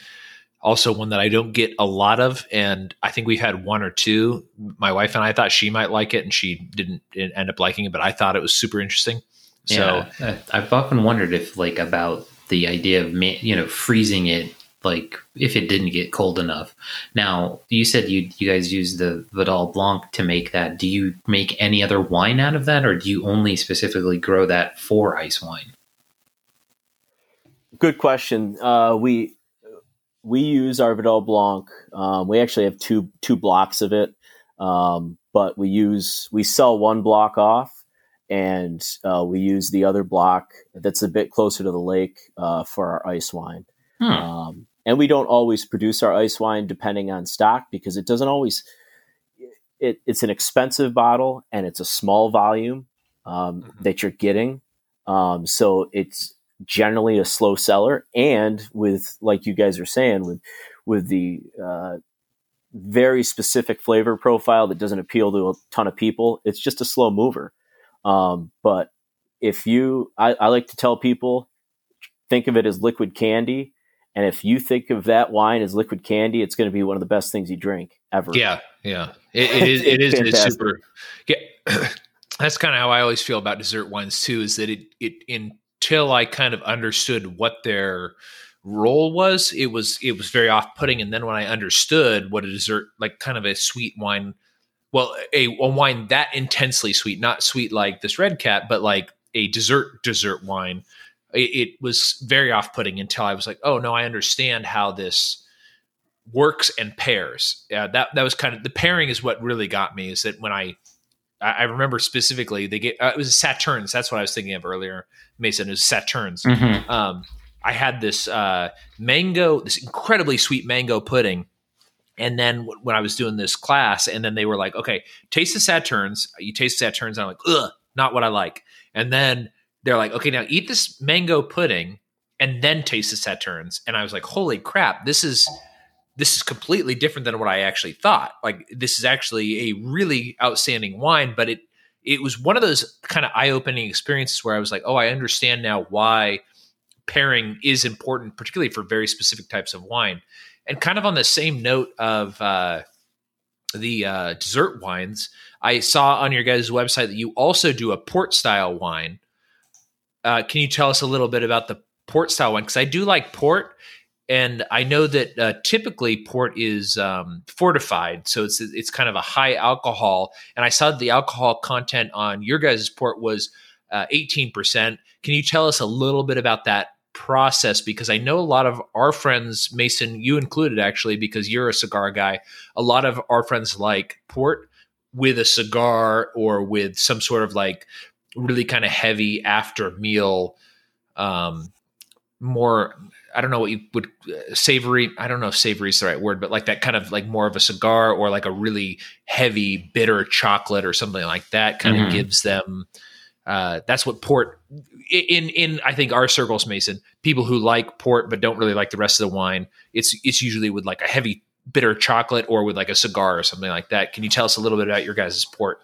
also one that I don't get a lot of, and I think we've had one or two. My wife and I thought she might like it, and she didn't end up liking it, but I thought it was super interesting. So yeah, I've often wondered if like about the idea of you know freezing it like if it didn't get cold enough. Now you said you you guys use the Vidal Blanc to make that. Do you make any other wine out of that, or do you only specifically grow that for ice wine? Good question. Uh, we we use our Vidal Blanc. Um, we actually have two two blocks of it, um, but we use we sell one block off, and uh, we use the other block that's a bit closer to the lake uh, for our ice wine. Hmm. Um, and we don't always produce our ice wine depending on stock because it doesn't always. It, it's an expensive bottle and it's a small volume um, mm-hmm. that you're getting, um, so it's generally a slow seller and with like you guys are saying with with the uh, very specific flavor profile that doesn't appeal to a ton of people it's just a slow mover um, but if you I, I like to tell people think of it as liquid candy and if you think of that wine as liquid candy it's going to be one of the best things you drink ever. Yeah yeah. It, it is it is it's super yeah that's kind of how i always feel about dessert wines too is that it it until I kind of understood what their role was, it was it was very off putting. And then when I understood what a dessert, like kind of a sweet wine, well, a, a wine that intensely sweet, not sweet like this red cat, but like a dessert dessert wine, it, it was very off putting until I was like, oh no, I understand how this works and pairs. Yeah, that that was kind of the pairing is what really got me. Is that when I I, remember specifically they get uh, it was Sauternes. That's what I was thinking of earlier. Mason it was Sauternes. Mm-hmm. Um, I had this uh, mango, this incredibly sweet mango pudding. And then w- when I was doing this class, and then they were like, "Okay, taste the Sauternes." You taste Sauternes, and I'm like, "Ugh, not what I like." And then they're like, "Okay, now eat this mango pudding, and then taste the Sauternes. And I was like, "Holy crap! This is this is completely different than what I actually thought. Like this is actually a really outstanding wine, but it it was one of those kind of eye-opening experiences where I was like, "Oh, I understand now why pairing is important, particularly for very specific types of wine." And kind of on the same note of uh, the uh, dessert wines, I saw on your guys' website that you also do a port style wine. Uh, can you tell us a little bit about the port style one? Because I do like port, and I know that uh, typically port is um, fortified, so it's it's kind of a high alcohol. And I saw the alcohol content on your guys' port was uh, eighteen percent. Can you tell us a little bit about that process? Because I know a lot of our friends, Mason, you included, actually, because you're a cigar guy. A lot of our friends like port with a cigar or with some sort of like really kind of heavy after meal um, more I don't know what you would uh, savory. I don't know if savory is the right word, but like that kind of like more of a cigar or like a really heavy bitter chocolate or something like that kind mm-hmm. of gives them. Uh, that's what port in in I think our circles, Mason. People who like port but don't really like the rest of the wine. It's it's usually with like a heavy bitter chocolate or with like a cigar or something like that. Can you tell us a little bit about your guys' port?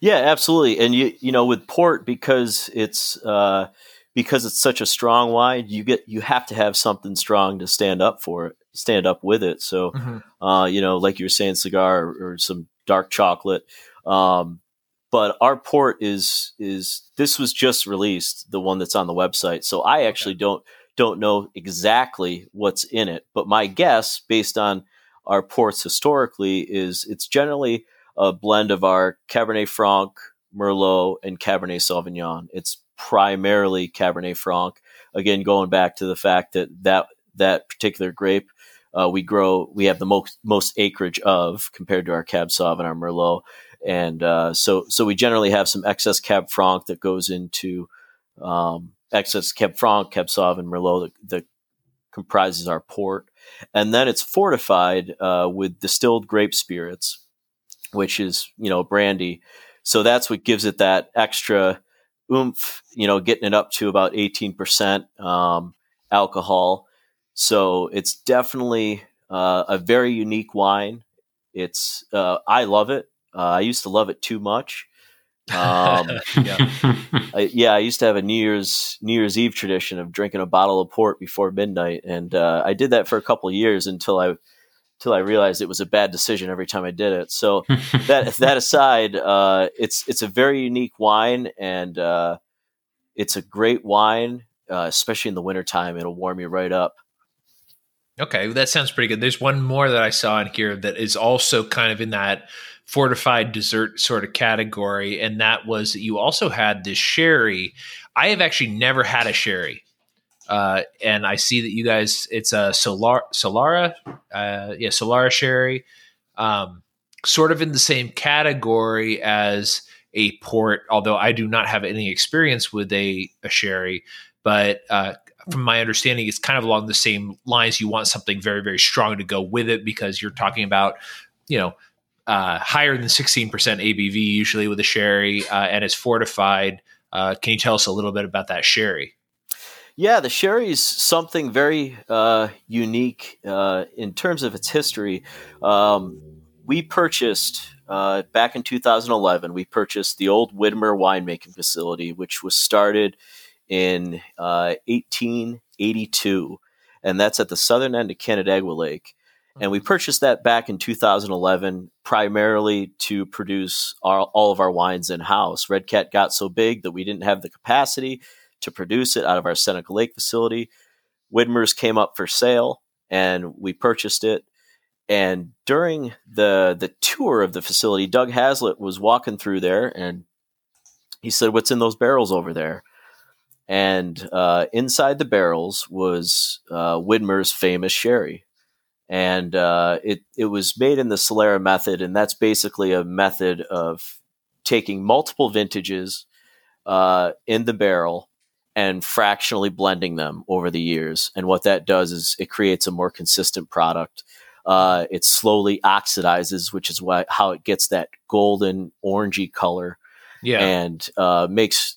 Yeah, absolutely. And you you know with port because it's uh, because it's such a strong wine, you get you have to have something strong to stand up for it, stand up with it. So, mm-hmm. uh, you know, like you were saying, cigar or, or some dark chocolate. Um, but our port is is this was just released, the one that's on the website. So I actually okay. don't don't know exactly what's in it, but my guess, based on our ports historically, is it's generally a blend of our Cabernet Franc, Merlot, and Cabernet Sauvignon. It's primarily Cabernet Franc. Again, going back to the fact that that that particular grape uh, we grow, we have the most most acreage of compared to our Cab Sauv and our Merlot, and uh, so so we generally have some excess Cab Franc that goes into um, excess Cab Franc, Cab Sauv, and Merlot that, that, comprises our port, and then it's fortified uh, with distilled grape spirits, which is you know brandy. So that's what gives it that extra oomph. You know, getting it up to about eighteen percent um, alcohol. So it's definitely uh, a very unique wine. It's uh, I love it. Uh, I used to love it too much. Um, yeah. I, yeah, I used to have a New Year's New Year's Eve tradition of drinking a bottle of port before midnight, and uh, I did that for a couple of years until I until I realized it was a bad decision every time I did it. So that that aside, uh, it's it's a very unique wine, and uh, it's a great wine, uh, especially in the wintertime. It'll warm you right up. Okay, that sounds pretty good. There's one more that I saw in here that is also kind of in that fortified dessert sort of category, and that was that you also had this sherry. I have actually never had a sherry. Uh, and I see that you guys, it's a Solar Solera, uh, yeah, Solera sherry, um, sort of in the same category as a port. Although I do not have any experience with a, a sherry, but uh, from my understanding, it's kind of along the same lines. You want something very, very strong to go with it because you're talking about, you know, uh, higher than 16% ABV usually with a sherry, uh, and it's fortified. Uh, can you tell us a little bit about that sherry? Yeah, the sherry is something very uh, unique uh, in terms of its history. Um, we purchased uh, back in 2011. We purchased the old Widmer winemaking facility, which was started in 1882, and that's at the southern end of Canandaigua Lake. And we mm-hmm. purchased that back in 2011 primarily to produce our, all of our wines in house. Red Cat got so big that we didn't have the capacity to produce it out of our Seneca Lake facility. Widmer's came up for sale and we purchased it. And during the the tour of the facility, Doug Hazlitt was walking through there and he said, What's in those barrels over there? And uh, inside the barrels was uh, Widmer's famous sherry and uh, it it was made in the Solera method, and that's basically a method of taking multiple vintages uh, in the barrel and fractionally blending them over the years. And what that does is it creates a more consistent product. Uh, it slowly oxidizes, which is why how it gets that golden orangey color. Yeah, and uh, makes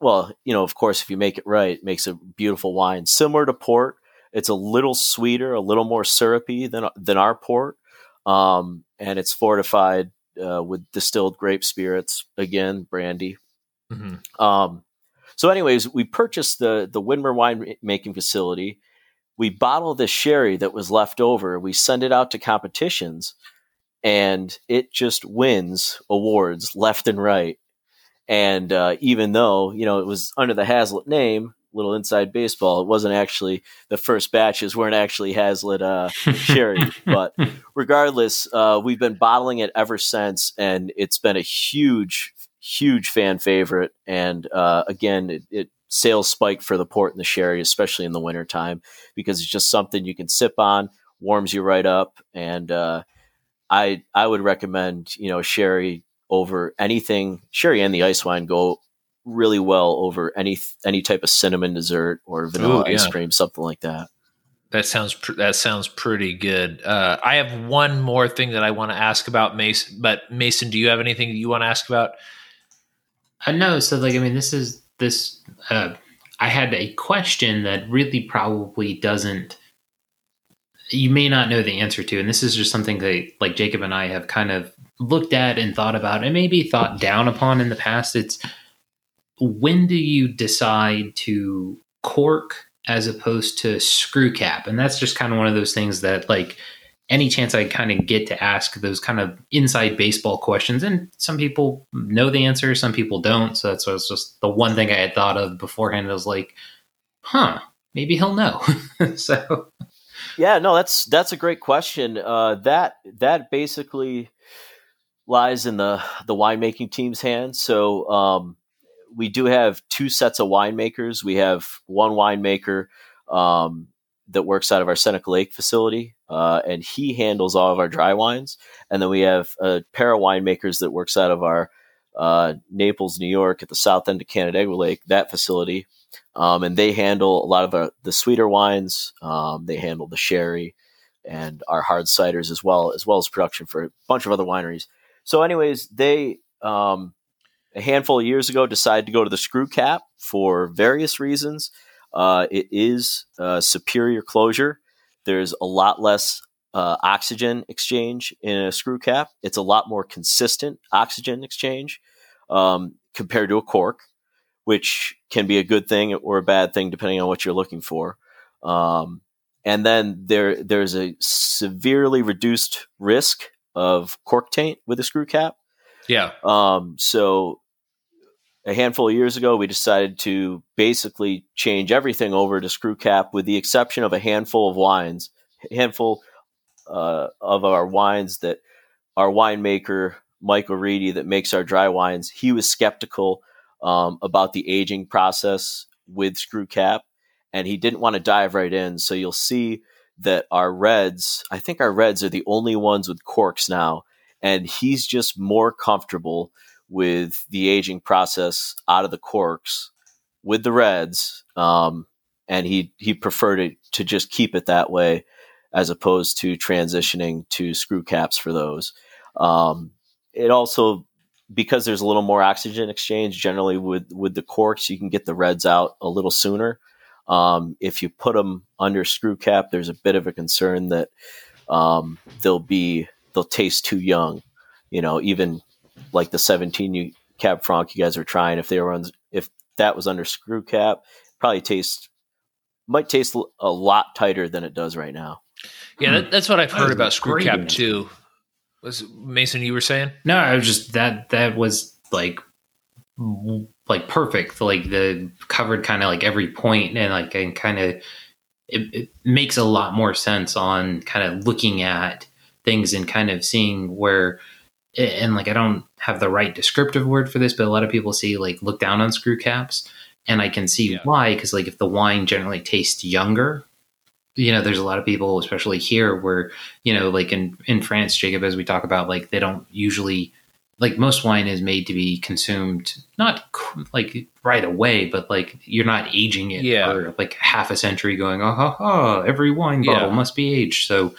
well, you know, of course, if you make it right, it makes a beautiful wine, similar to port it's a little sweeter, a little more syrupy than than our port, um, and it's fortified uh, with distilled grape spirits. Again, brandy. Mm-hmm. Um, so, anyways, we purchased the the Widmer wine making facility. We bottle the sherry that was left over. We send it out to competitions, and it just wins awards left and right. And uh, even though you know it was under the Hazlitt name, little inside baseball. It wasn't actually the first batches weren't actually Hazlitt uh, sherry, but regardless, uh, we've been bottling it ever since, and it's been a huge, huge fan favorite. And uh, again, it, it sales spike for the port and the sherry, especially in the wintertime, because it's just something you can sip on, warms you right up, and uh, I I would recommend you know sherry over anything. Sherry and the ice wine go really well over any any type of cinnamon dessert or vanilla Ooh, ice cream, something like that. That sounds pr- that sounds pretty good. Uh, I have one more thing that I want to ask about Mason, but Mason, do you have anything that you want to ask about? Uh, no. So, like, I mean, this is this. Uh, I had a question that really probably doesn't. You may not know the answer to, and this is just something that, like Jacob and I have kind of looked at and thought about and maybe thought down upon in the past. It's when do you decide to cork as opposed to screw cap? And that's just kind of one of those things that like any chance I kind of get to ask those kind of inside baseball questions. And some people know the answer, some people don't. So that's was just the one thing I had thought of beforehand. I was like, huh, maybe he'll know. so yeah, no, that's that's a great question. Uh, that that basically lies in the the winemaking team's hands. So um, we do have two sets of winemakers. We have one winemaker um, that works out of our Seneca Lake facility, uh, and he handles all of our dry wines. And then we have a pair of winemakers that works out of our uh, Naples, New York, at the south end of Canandaigua Lake, that facility. Um, and they handle a lot of the, the sweeter wines. Um, they handle the sherry and our hard ciders as well, as well as production for a bunch of other wineries. So, anyways, they um, a handful of years ago decided to go to the screw cap for various reasons. Uh, it is a superior closure. There's a lot less uh, oxygen exchange in a screw cap. It's a lot more consistent oxygen exchange um, compared to a cork, which can be a good thing or a bad thing depending on what you're looking for. Um, and then there there's a severely reduced risk of cork taint with a screw cap. Yeah. Um, so a handful of years ago, we decided to basically change everything over to screw cap, with the exception of a handful of wines, a handful uh, of our wines that our winemaker Michael Reedy that makes our dry wines. He was skeptical um, about the aging process with screw cap, and he didn't want to dive right in. So you'll see that our reds, I think our reds are the only ones with corks now, and he's just more comfortable with the aging process out of the corks with the Reds, um, and he he preferred it to just keep it that way as opposed to transitioning to screw caps for those. Um, it also because there's a little more oxygen exchange generally with with the corks, you can get the Reds out a little sooner. Um, if you put them under screw cap, there's a bit of a concern that um, they'll be they'll taste too young. You know, even like the 17 you Cab Franc you guys are trying, if they were on, if that was under screw cap, probably taste might taste a lot tighter than it does right now. Yeah, that, that's what I've heard about screw cap too. Was Mason you were saying? No, I was just that that was like like perfect. Like the covered kind of like every point and like and kind of it, it makes a lot more sense on kind of looking at things and kind of seeing where and like I don't have the right descriptive word for this, but a lot of people see like look down on screw caps, and I can see yeah. why because like if the wine generally tastes younger, you know, there's a lot of people, especially here, where you know, like in in France, Jacob, as we talk about, like they don't usually like most wine is made to be consumed not like right away, but like you're not aging it yeah. for like half a century going, oh, ha, ha, every wine bottle yeah. must be aged. So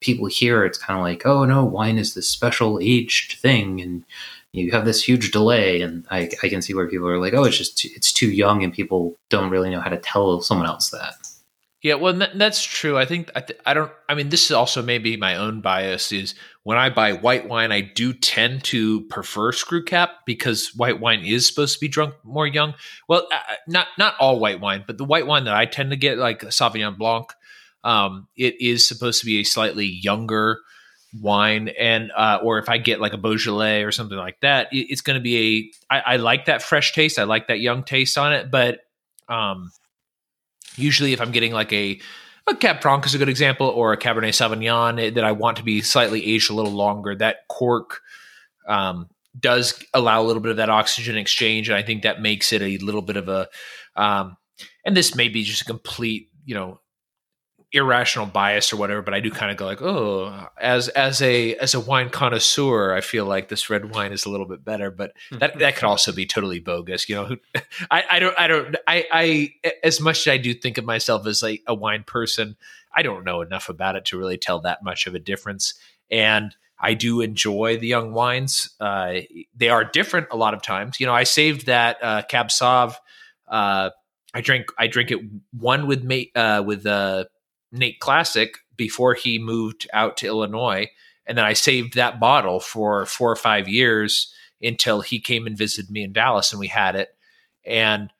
people here, it's kind of like, oh no, wine is this special aged thing. And you have this huge delay. And I, I can see where people are like, oh, it's just, too, it's too young. And people don't really know how to tell someone else that. Yeah, well, that's true. I think I, th- I don't. I mean, this is also maybe my own bias. Is when I buy white wine, I do tend to prefer screw cap because white wine is supposed to be drunk more young. Well, uh, uh, not not all white wine, but the white wine that I tend to get, like Sauvignon Blanc, um, it is supposed to be a slightly younger wine, and uh, or if I get like a Beaujolais or something like that, it, it's going to be a. I, I like that fresh taste. I like that young taste on it, but um, Usually, if I'm getting like a a Cab Franc is a good example, or a Cabernet Sauvignon eh, that I want to be slightly aged a little longer, that cork um, does allow a little bit of that oxygen exchange, and I think that makes it a little bit of a. Um, and this may be just a complete, you know, irrational bias or whatever, but I do kind of go like, oh, as as a as a wine connoisseur, I feel like this red wine is a little bit better. But that that could also be totally bogus. You know, I, I don't I don't I I as much as I do think of myself as like a wine person, I don't know enough about it to really tell that much of a difference. And I do enjoy the young wines. Uh, they are different a lot of times. You know, I saved that uh, Cab Sauv. Uh, I drink I drink it one with mate uh, with uh, Nate Classic before he moved out to Illinois, and then I saved that bottle for four or five years until he came and visited me in Dallas, and we had it. And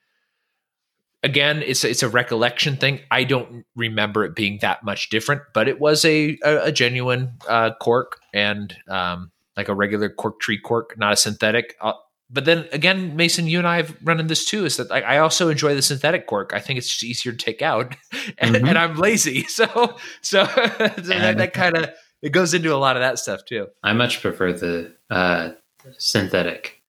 again, it's it's a recollection thing. I don't remember it being that much different, but it was a a, a genuine uh, cork and um, like a regular cork tree cork, not a synthetic. Uh, but then again, Mason, you and I have run into this too. Is that I, I also enjoy the synthetic cork. I think it's just easier to take out, and, mm-hmm. and I'm lazy, so so, so that, that kind of it goes into a lot of that stuff too. I much prefer the uh, synthetic.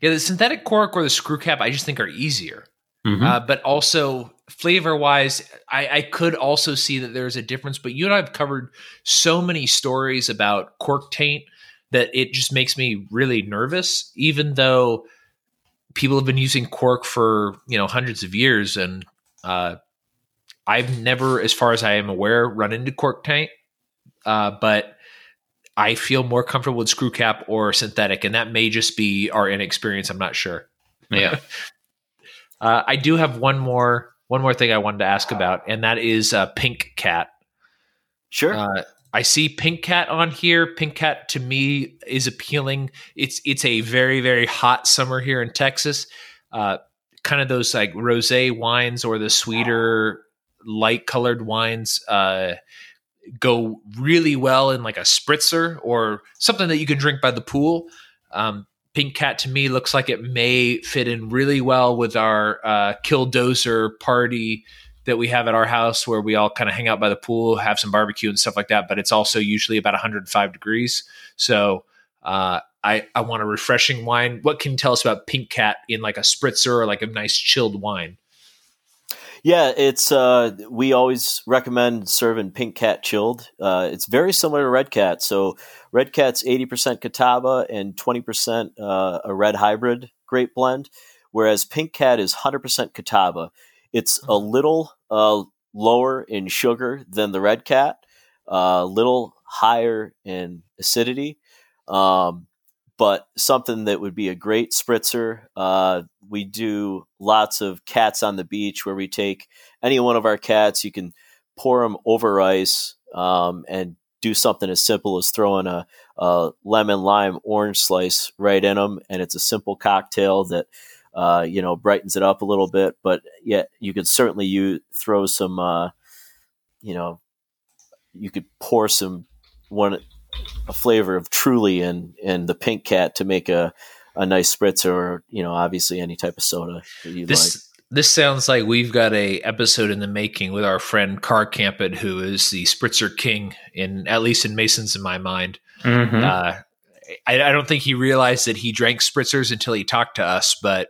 Yeah, the synthetic cork or the screw cap, I just think are easier. Mm-hmm. Uh, but also flavor wise, I, I, could also see that there's a difference. But you and I have covered so many stories about cork taint that it just makes me really nervous, even though people have been using cork for you know hundreds of years, and uh, I've never, as far as I am aware, run into cork taint. Uh, but I feel more comfortable with screw cap or synthetic, and that may just be our inexperience. I'm not sure. Yeah. Uh, I do have one more one more thing I wanted to ask about, and that is uh, Pink Cat. Sure. Uh, I see Pink Cat on here. Pink Cat to me is appealing. It's it's a very very hot summer here in Texas. Uh, kind of those like rosé wines or the sweeter light colored wines uh, go really well in like a spritzer or something that you can drink by the pool. Um, Pink Cat to me looks like it may fit in really well with our uh, Killdozer party that we have at our house where we all kind of hang out by the pool, have some barbecue and stuff like that. But it's also usually about 105 degrees. So uh, I, I want a refreshing wine. What can you tell us about Pink Cat in like a spritzer or like a nice chilled wine? Yeah, it's uh, we always recommend serving Pink Cat chilled. Uh, it's very similar to Red Cat. So Red Cat's eighty percent Catawba and twenty percent uh, a red hybrid grape blend, whereas Pink Cat is hundred percent Catawba. It's a mm-hmm. little uh, lower in sugar than the Red Cat, a uh, little higher in acidity. Um, but something that would be a great spritzer. Uh, we do lots of cats on the beach where we take any one of our cats, you can pour them over ice um, and do something as simple as throwing a, a, lemon, lime, orange slice right in them. And it's a simple cocktail that, uh, you know, brightens it up a little bit. But yet you could certainly use, throw some, uh, you know, you could pour some one a flavor of Truly and and the Pink Cat to make a a nice spritzer, or you know, obviously any type of soda that you this, like. This sounds like we've got a episode in the making with our friend Car Campit, who is the spritzer king in at least in Mason's in my mind. Mm-hmm. Uh, I, I, don't think he realized that he drank spritzers until he talked to us, but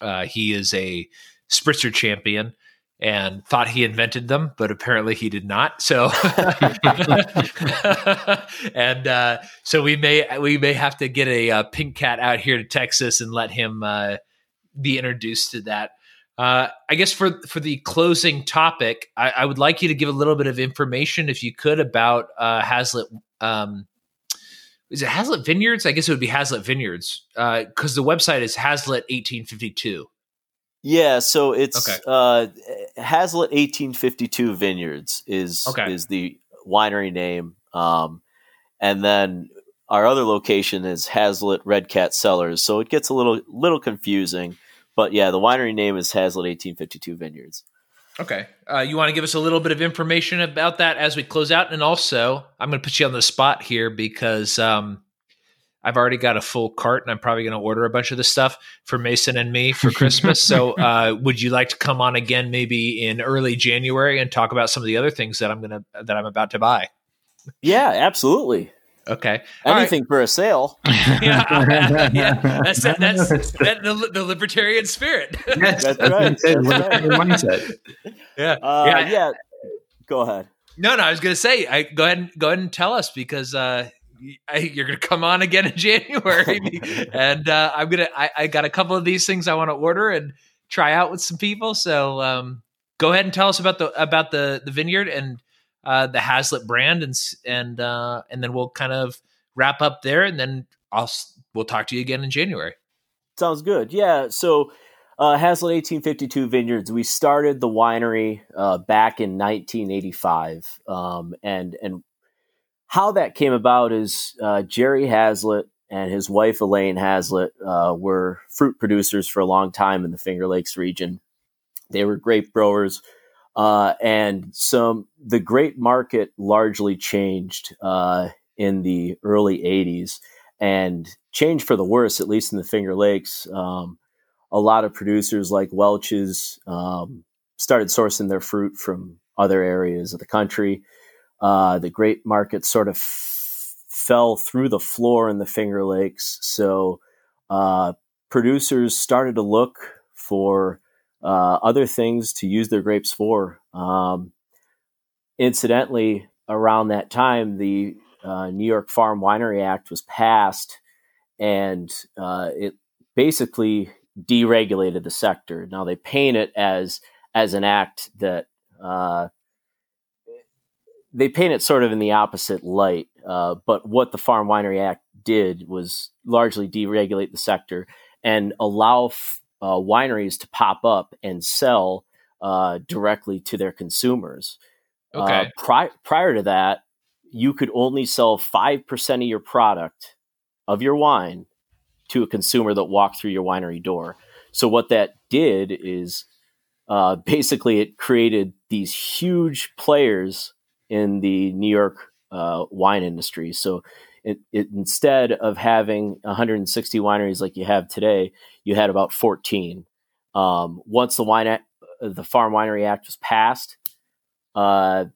uh, he is a spritzer champion and thought he invented them, but apparently he did not. So, and uh, so we may we may have to get a, uh, pink cat out here to Texas and let him uh, be introduced to that. Uh, I guess for for the closing topic, I, I, would like you to give a little bit of information, if you could, about uh, Hazlitt. Um, is it Hazlitt Vineyards? I guess it would be Hazlitt Vineyards because the website is Hazlitt 1852. Yeah, so it's okay. uh, Hazlitt 1852 Vineyards is okay. is the winery name, um, and then our other location is Hazlitt Red Cat Cellars. So it gets a little little confusing, but yeah, the winery name is Hazlitt 1852 Vineyards. Okay, uh, you want to give us a little bit of information about that as we close out, and also I'm going to put you on the spot here because um, I've already got a full cart and I'm probably going to order a bunch of this stuff for Mason and me for Christmas. so, uh, would you like to come on again maybe in early January and talk about some of the other things that I'm going to, that I'm about to buy? Yeah, absolutely. Okay. Anything right. for a sale. yeah, yeah. That's that's, that's the, the, libertarian spirit. that's right. That's right. mindset. Yeah. Uh, yeah. Yeah. Go ahead. No, no. I was going to say, I go ahead and go ahead and tell us because uh, I, you're going to come on again in January, and uh, I'm gonna. I, I, got a couple of these things I want to order and try out with some people. So um, go ahead and tell us about the about the the vineyard and uh, the Hazlitt brand, and and uh, and then we'll kind of wrap up there, and then I'll we'll talk to you again in January. Sounds good. Yeah. So. Uh, Hazlitt 1852 Vineyards. We started the winery uh, back in 1985, um, and and how that came about is uh, Jerry Hazlitt and his wife Elaine Hazlitt uh, were fruit producers for a long time in the Finger Lakes region. They were grape growers, uh, and some the grape market largely changed uh, in the early '80s, and changed for the worse, at least in the Finger Lakes. Um, a lot of producers like Welch's um, started sourcing their fruit from other areas of the country. Uh, the grape market sort of f- fell through the floor in the Finger Lakes. So uh, producers started to look for uh, other things to use their grapes for. Um, incidentally, around that time, the uh, New York Farm Winery Act was passed, and uh, it basically deregulated the sector. Now they paint it as as an act that uh, they paint it sort of in the opposite light. Uh, but what the Farm Winery Act did was largely deregulate the sector and allow f- uh, wineries to pop up and sell uh, directly to their consumers. Uh, okay. Pri- prior to that, you could only sell 5% of your product of your wine to a consumer that walked through your winery door. So, what that did is uh, basically it created these huge players in the New York uh, wine industry. So it, it, instead of having 160 wineries like you have today, you had about 14. Um, once the wine Act, the Farm Winery Act was passed, uh,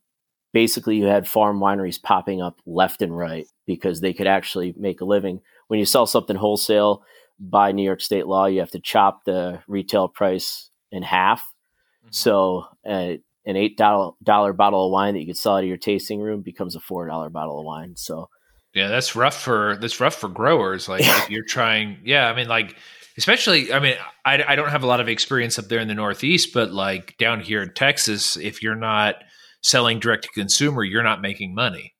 basically you had farm wineries popping up left and right because they could actually make a living. When you sell something wholesale by New York State law, you have to chop the retail price in half. Mm-hmm. So uh, an eight dollar bottle of wine that you could sell out of your tasting room becomes a four dollar bottle of wine. So yeah, that's rough for that's rough for growers. Like if you're trying, yeah, I mean, like especially, I mean, I, I don't have a lot of experience up there in the Northeast, but like down here in Texas, if you're not selling direct to consumer, you're not making money.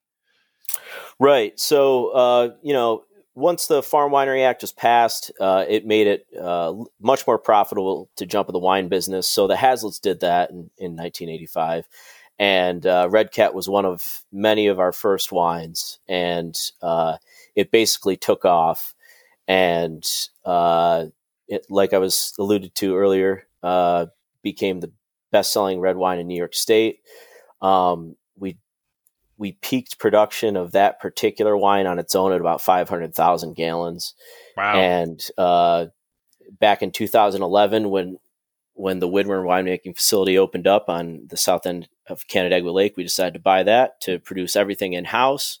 Right. So, uh, you know, once the Farm Winery Act was passed, uh, it made it uh, much more profitable to jump in the wine business. So the Hazlitts did that in, in 1985. And uh, Red Cat was one of many of our first wines. And uh, it basically took off. And uh, it, like I was alluded to earlier, uh, became the best selling red wine in New York State. Um, we we peaked production of that particular wine on its own at about 500,000 gallons. Wow. And uh, back in 2011, when when the Widmer winemaking facility opened up on the south end of Canandaigua Lake, we decided to buy that to produce everything in house.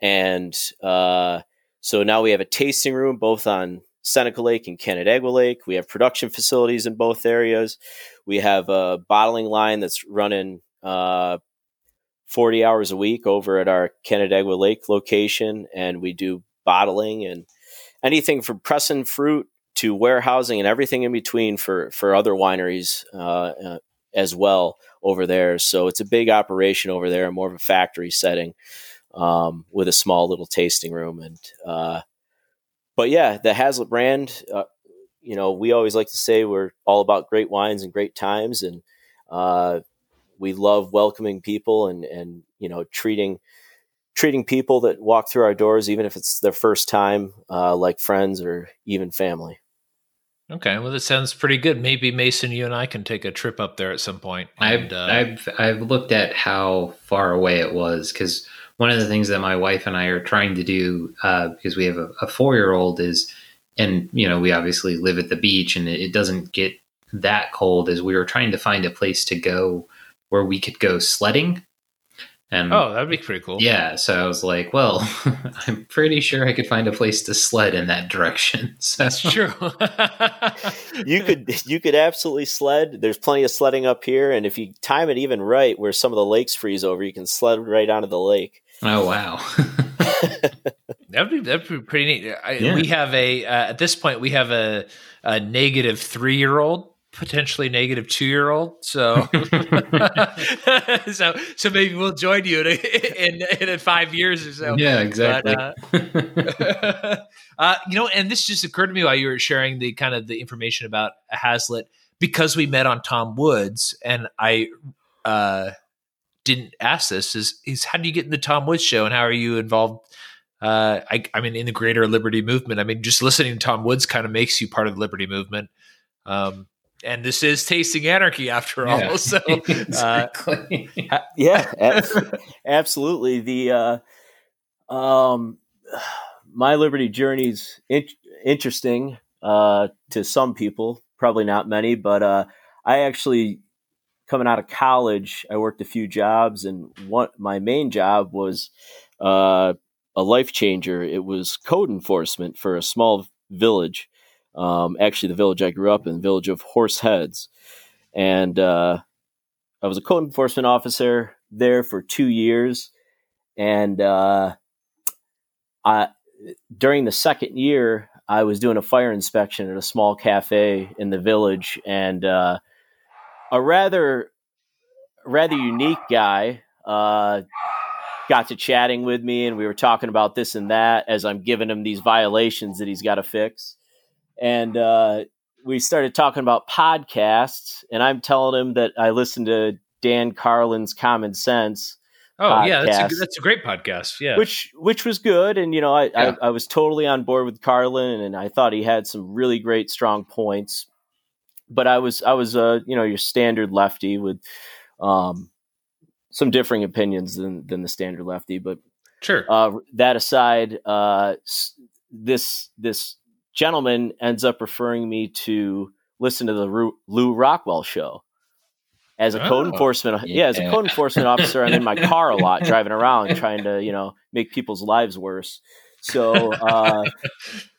And uh, so now we have a tasting room both on Seneca Lake and Canandaigua Lake. We have production facilities in both areas. We have a bottling line that's running uh, 40 hours a week over at our Canandaigua Lake location, and we do bottling and anything from pressing fruit to warehousing and everything in between for for other wineries uh, uh, as well over there. So it's a big operation over there, more of a factory setting um, with a small little tasting room. And uh, but yeah, the Hazlitt brand. Uh, you know, we always like to say we're all about great wines and great times, and uh, we love welcoming people and and you know treating treating people that walk through our doors, even if it's their first time, uh, like friends or even family. Okay, well, that sounds pretty good. Maybe Mason, you and I can take a trip up there at some point. And, I've uh, I've I've looked at how far away it was because one of the things that my wife and I are trying to do uh, because we have a, a four year old is, and you know, we obviously live at the beach and it, it doesn't get that cold. Is we were trying to find a place to go where we could go sledding. And oh, that'd be pretty cool. Yeah. So I was like, well, I'm pretty sure I could find a place to sled in that direction. So. That's true. you could you could absolutely sled. There's plenty of sledding up here, and if you time it even right, where some of the lakes freeze over, you can sled right onto the lake. Oh wow. that'd be that'd be pretty neat. I, yeah. We have a uh, at this point we have a, a negative three year old potentially negative two year old. So, so, so maybe we'll join you in, in, in, five years or so. Yeah, exactly. But, uh, uh, you know, and this just occurred to me while you were sharing the kind of the information about Hazlitt because we met on Tom Woods and I, uh, didn't ask this is is how do you get in the Tom Woods show and how are you involved? Uh, I, I mean, in the greater liberty movement. I mean, just listening to Tom Woods kind of makes you part of the liberty movement. Um, and this is tasting anarchy after all. Yeah, so, uh, exactly. uh, yeah, absolutely. The uh, um, my liberty journey's in- interesting uh, to some people, probably not many, but uh, I actually coming out of college, I worked a few jobs, and one my main job was uh, a life changer. It was code enforcement for a small village. Um, actually, the village I grew up in, the village of Horseheads, and uh, I was a code enforcement officer there for two years, and uh, I during the second year I was doing a fire inspection at a small cafe in the village, and uh, a rather rather unique guy uh, got to chatting with me, and we were talking about this and that as I'm giving him these violations that he's got to fix, and uh, we started talking about podcasts, and I'm telling him that I listened to Dan Carlin's Common Sense Oh podcast, yeah, that's a, that's a great podcast. Yeah, which which was good, and you know I, yeah. I, I was totally on board with Carlin, and I thought he had some really great strong points. But I was I was uh you know your standard lefty with um some differing opinions than than the standard lefty, but sure. Uh, that aside, uh, this this gentleman ends up referring me to listen to the Lew Rockwell show as a code oh, enforcement yeah. yeah. as a code enforcement officer i'm in my car a lot driving around trying to you know make people's lives worse so uh,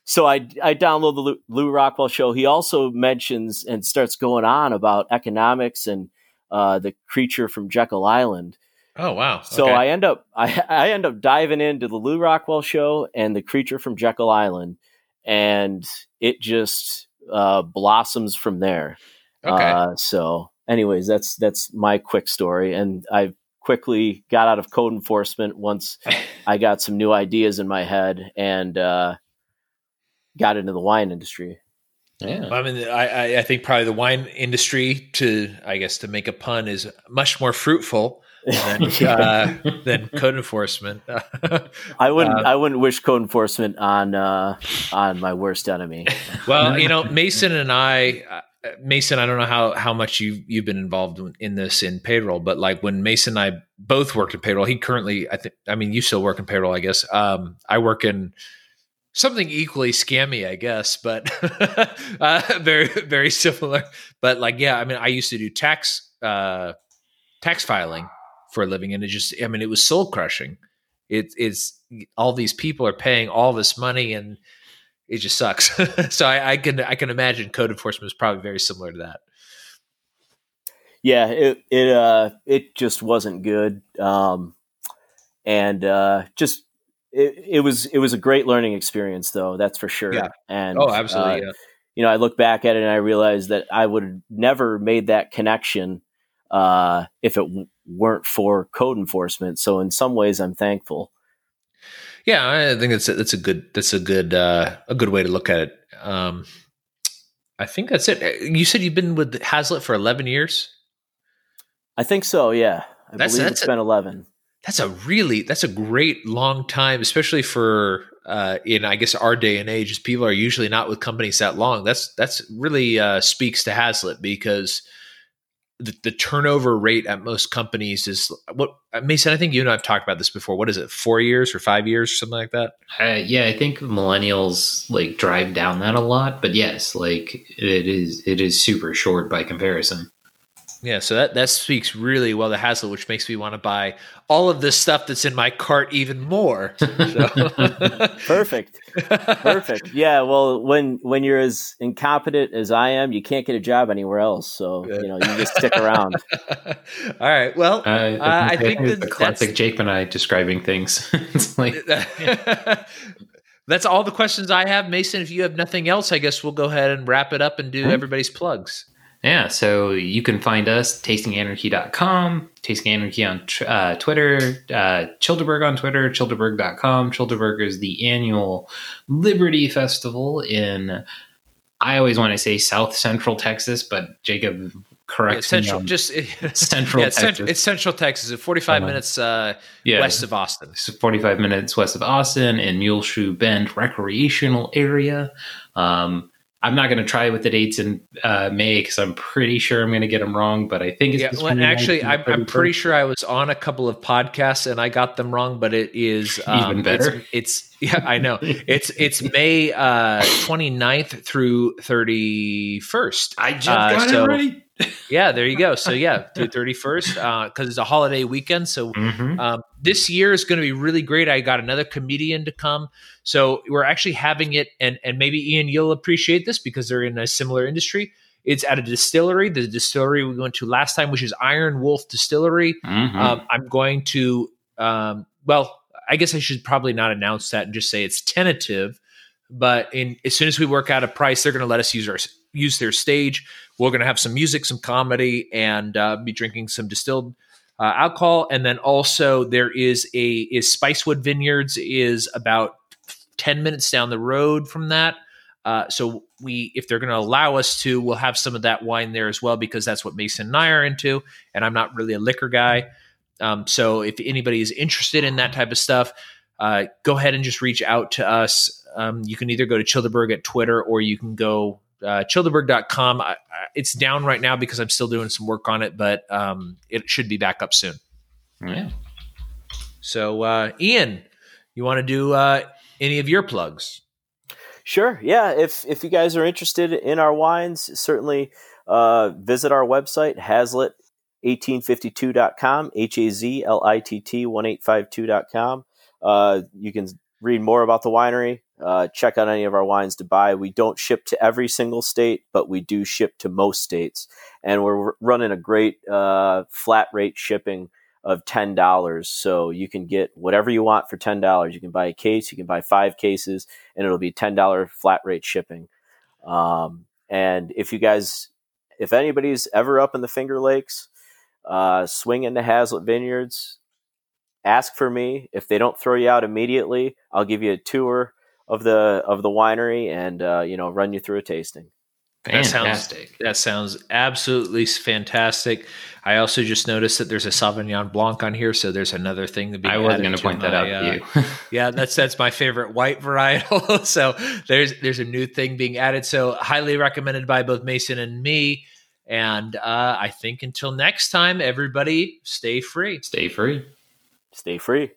so i i download the lew rockwell show he also mentions and starts going on about economics and uh, the creature from jekyll island oh wow okay. so i end up I, I end up diving into the lew rockwell show and the creature from jekyll island and it just uh, blossoms from there okay. Uh, so anyways, that's that's my quick story, and I quickly got out of code enforcement once I got some new ideas in my head and uh, got into the wine industry. Yeah, I mean, I, I think probably the wine industry, to I guess to make a pun, is much more fruitful than, uh, than code enforcement. I wouldn't. Uh, I wouldn't wish code enforcement on uh, on my worst enemy. well, you know, Mason and I, Mason, I don't know how how much you you've been involved in this in payroll, but like when Mason and I both worked in payroll, he currently I think I mean you still work in payroll, I guess. Um, I work in something equally scammy, I guess, but uh, very very similar. But like, yeah, I mean, I used to do tax uh, tax filing for a living, and it just I mean, it was soul crushing. It, it's all these people are paying all this money and it just sucks. so I, I, can I can imagine code enforcement is probably very similar to that. Yeah, it it uh it just wasn't good, um, and uh, just it, it was it was a great learning experience though that's for sure. Yeah. And oh, absolutely. Uh, yeah. You know, I look back at it and I realized that I would have never made that connection uh, if it weren't for code enforcement. So in some ways, I'm thankful. Yeah, I think that's a, that's a good that's a good uh, a good way to look at it. Um, I think that's it. Uh, you said you've been with Hazlitt for eleven years. I think so. Yeah, I that's, believe that's it's a, been eleven. That's a really that's a great long time, especially for uh, in I guess our day and age. As people are usually not with companies that long. That's that's really uh, speaks to Hazlitt because the, the, turnover rate at most companies is what Mason. I think you and I've talked about this before. What is it? Four years or five years, or something like that? Uh, yeah, I think millennials like drive down that a lot. But yes, like it is, it is super short by comparison. Yeah, so that that speaks really well to Hazlitt, which makes me want to buy all of this stuff that's in my cart even more. Perfect, perfect. Yeah, well, when when you're as incompetent as I am, you can't get a job anywhere else. So you know, you just stick around. all right. Well, uh, uh, I think the classic Jake and I describing things. it's like. that's all the questions I have, Mason. If you have nothing else, I guess we'll go ahead and wrap it up and do mm-hmm. everybody's plugs. Yeah, so you can find us tastinganarchy.com, Tasting Anarchy on uh, Twitter, uh, Childeberg on Twitter, childeberg.com. Childeberg is the annual Liberty Festival in, I always want to say South Central Texas, but Jacob correct. Yeah, central, just central. yeah, it's, central it's central Texas. It's Forty five uh, minutes uh, yeah, west of Austin. Forty five minutes west of Austin in Muleshoe Bend recreational area. Um, I'm not going to try with the dates in uh, May because I'm pretty sure I'm going to get them wrong. But I think it's yeah. Well, actually, I'm, I'm, pretty sure I was on a couple of podcasts and I got them wrong. But it is um, even better. It's, it's, yeah, I know. it's it's May uh, 29th through 31st. I just uh, got so, it right yeah, there you go. So yeah, through thirty first, because uh, it's a holiday weekend. So mm-hmm. um, this year is going to be really great. I got another comedian to come, so we're actually having it, and and maybe Ian, you'll appreciate this because they're in a similar industry. It's at a distillery, the distillery we went to last time, which is Iron Wolf Distillery. Mm-hmm. Um, I'm going to, um, well, I guess I should probably not announce that and just say it's tentative. But in as soon as we work out a price, they're going to let us use our use their stage. We're going to have some music, some comedy, and uh, be drinking some distilled uh, alcohol. And then also there is a is Spicewood Vineyards is about ten minutes down the road from that. Uh, so we, if they're going to allow us to, we'll have some of that wine there as well because that's what Mason and I are into, and I'm not really a liquor guy. Um, so if anybody is interested in that type of stuff, uh, go ahead and just reach out to us. Um, you can either go to Childeberg at Twitter or you can go uh, childeberg.com. I, I, it's down right now because I'm still doing some work on it, but um, it should be back up soon. Yeah. So, uh, Ian, you want to do uh, any of your plugs? Sure. Yeah. If if you guys are interested in our wines, certainly uh, visit our website, Hazlitt1852.com, H A Z L I T T 1852.com. Uh, you can read more about the winery, uh, check out any of our wines to buy. We don't ship to every single state, but we do ship to most states. And we're running a great uh, flat rate shipping of $10. So you can get whatever you want for $10. You can buy a case, you can buy five cases, and it'll be $10 flat rate shipping. Um, and if you guys, if anybody's ever up in the Finger Lakes, uh, swing into Hazlitt Vineyards, ask for me. If they don't throw you out immediately, I'll give you a tour of the of the winery and uh, you know run you through a tasting. Fantastic. That sounds, that sounds absolutely fantastic. I also just noticed that there's a Sauvignon Blanc on here, so there's another thing to be. I wasn't going to point my, that out uh, to you. yeah, that's that's my favorite white varietal. so there's there's a new thing being added. So highly recommended by both Mason and me. And uh, I think until next time, everybody, stay free. Stay free. Stay free.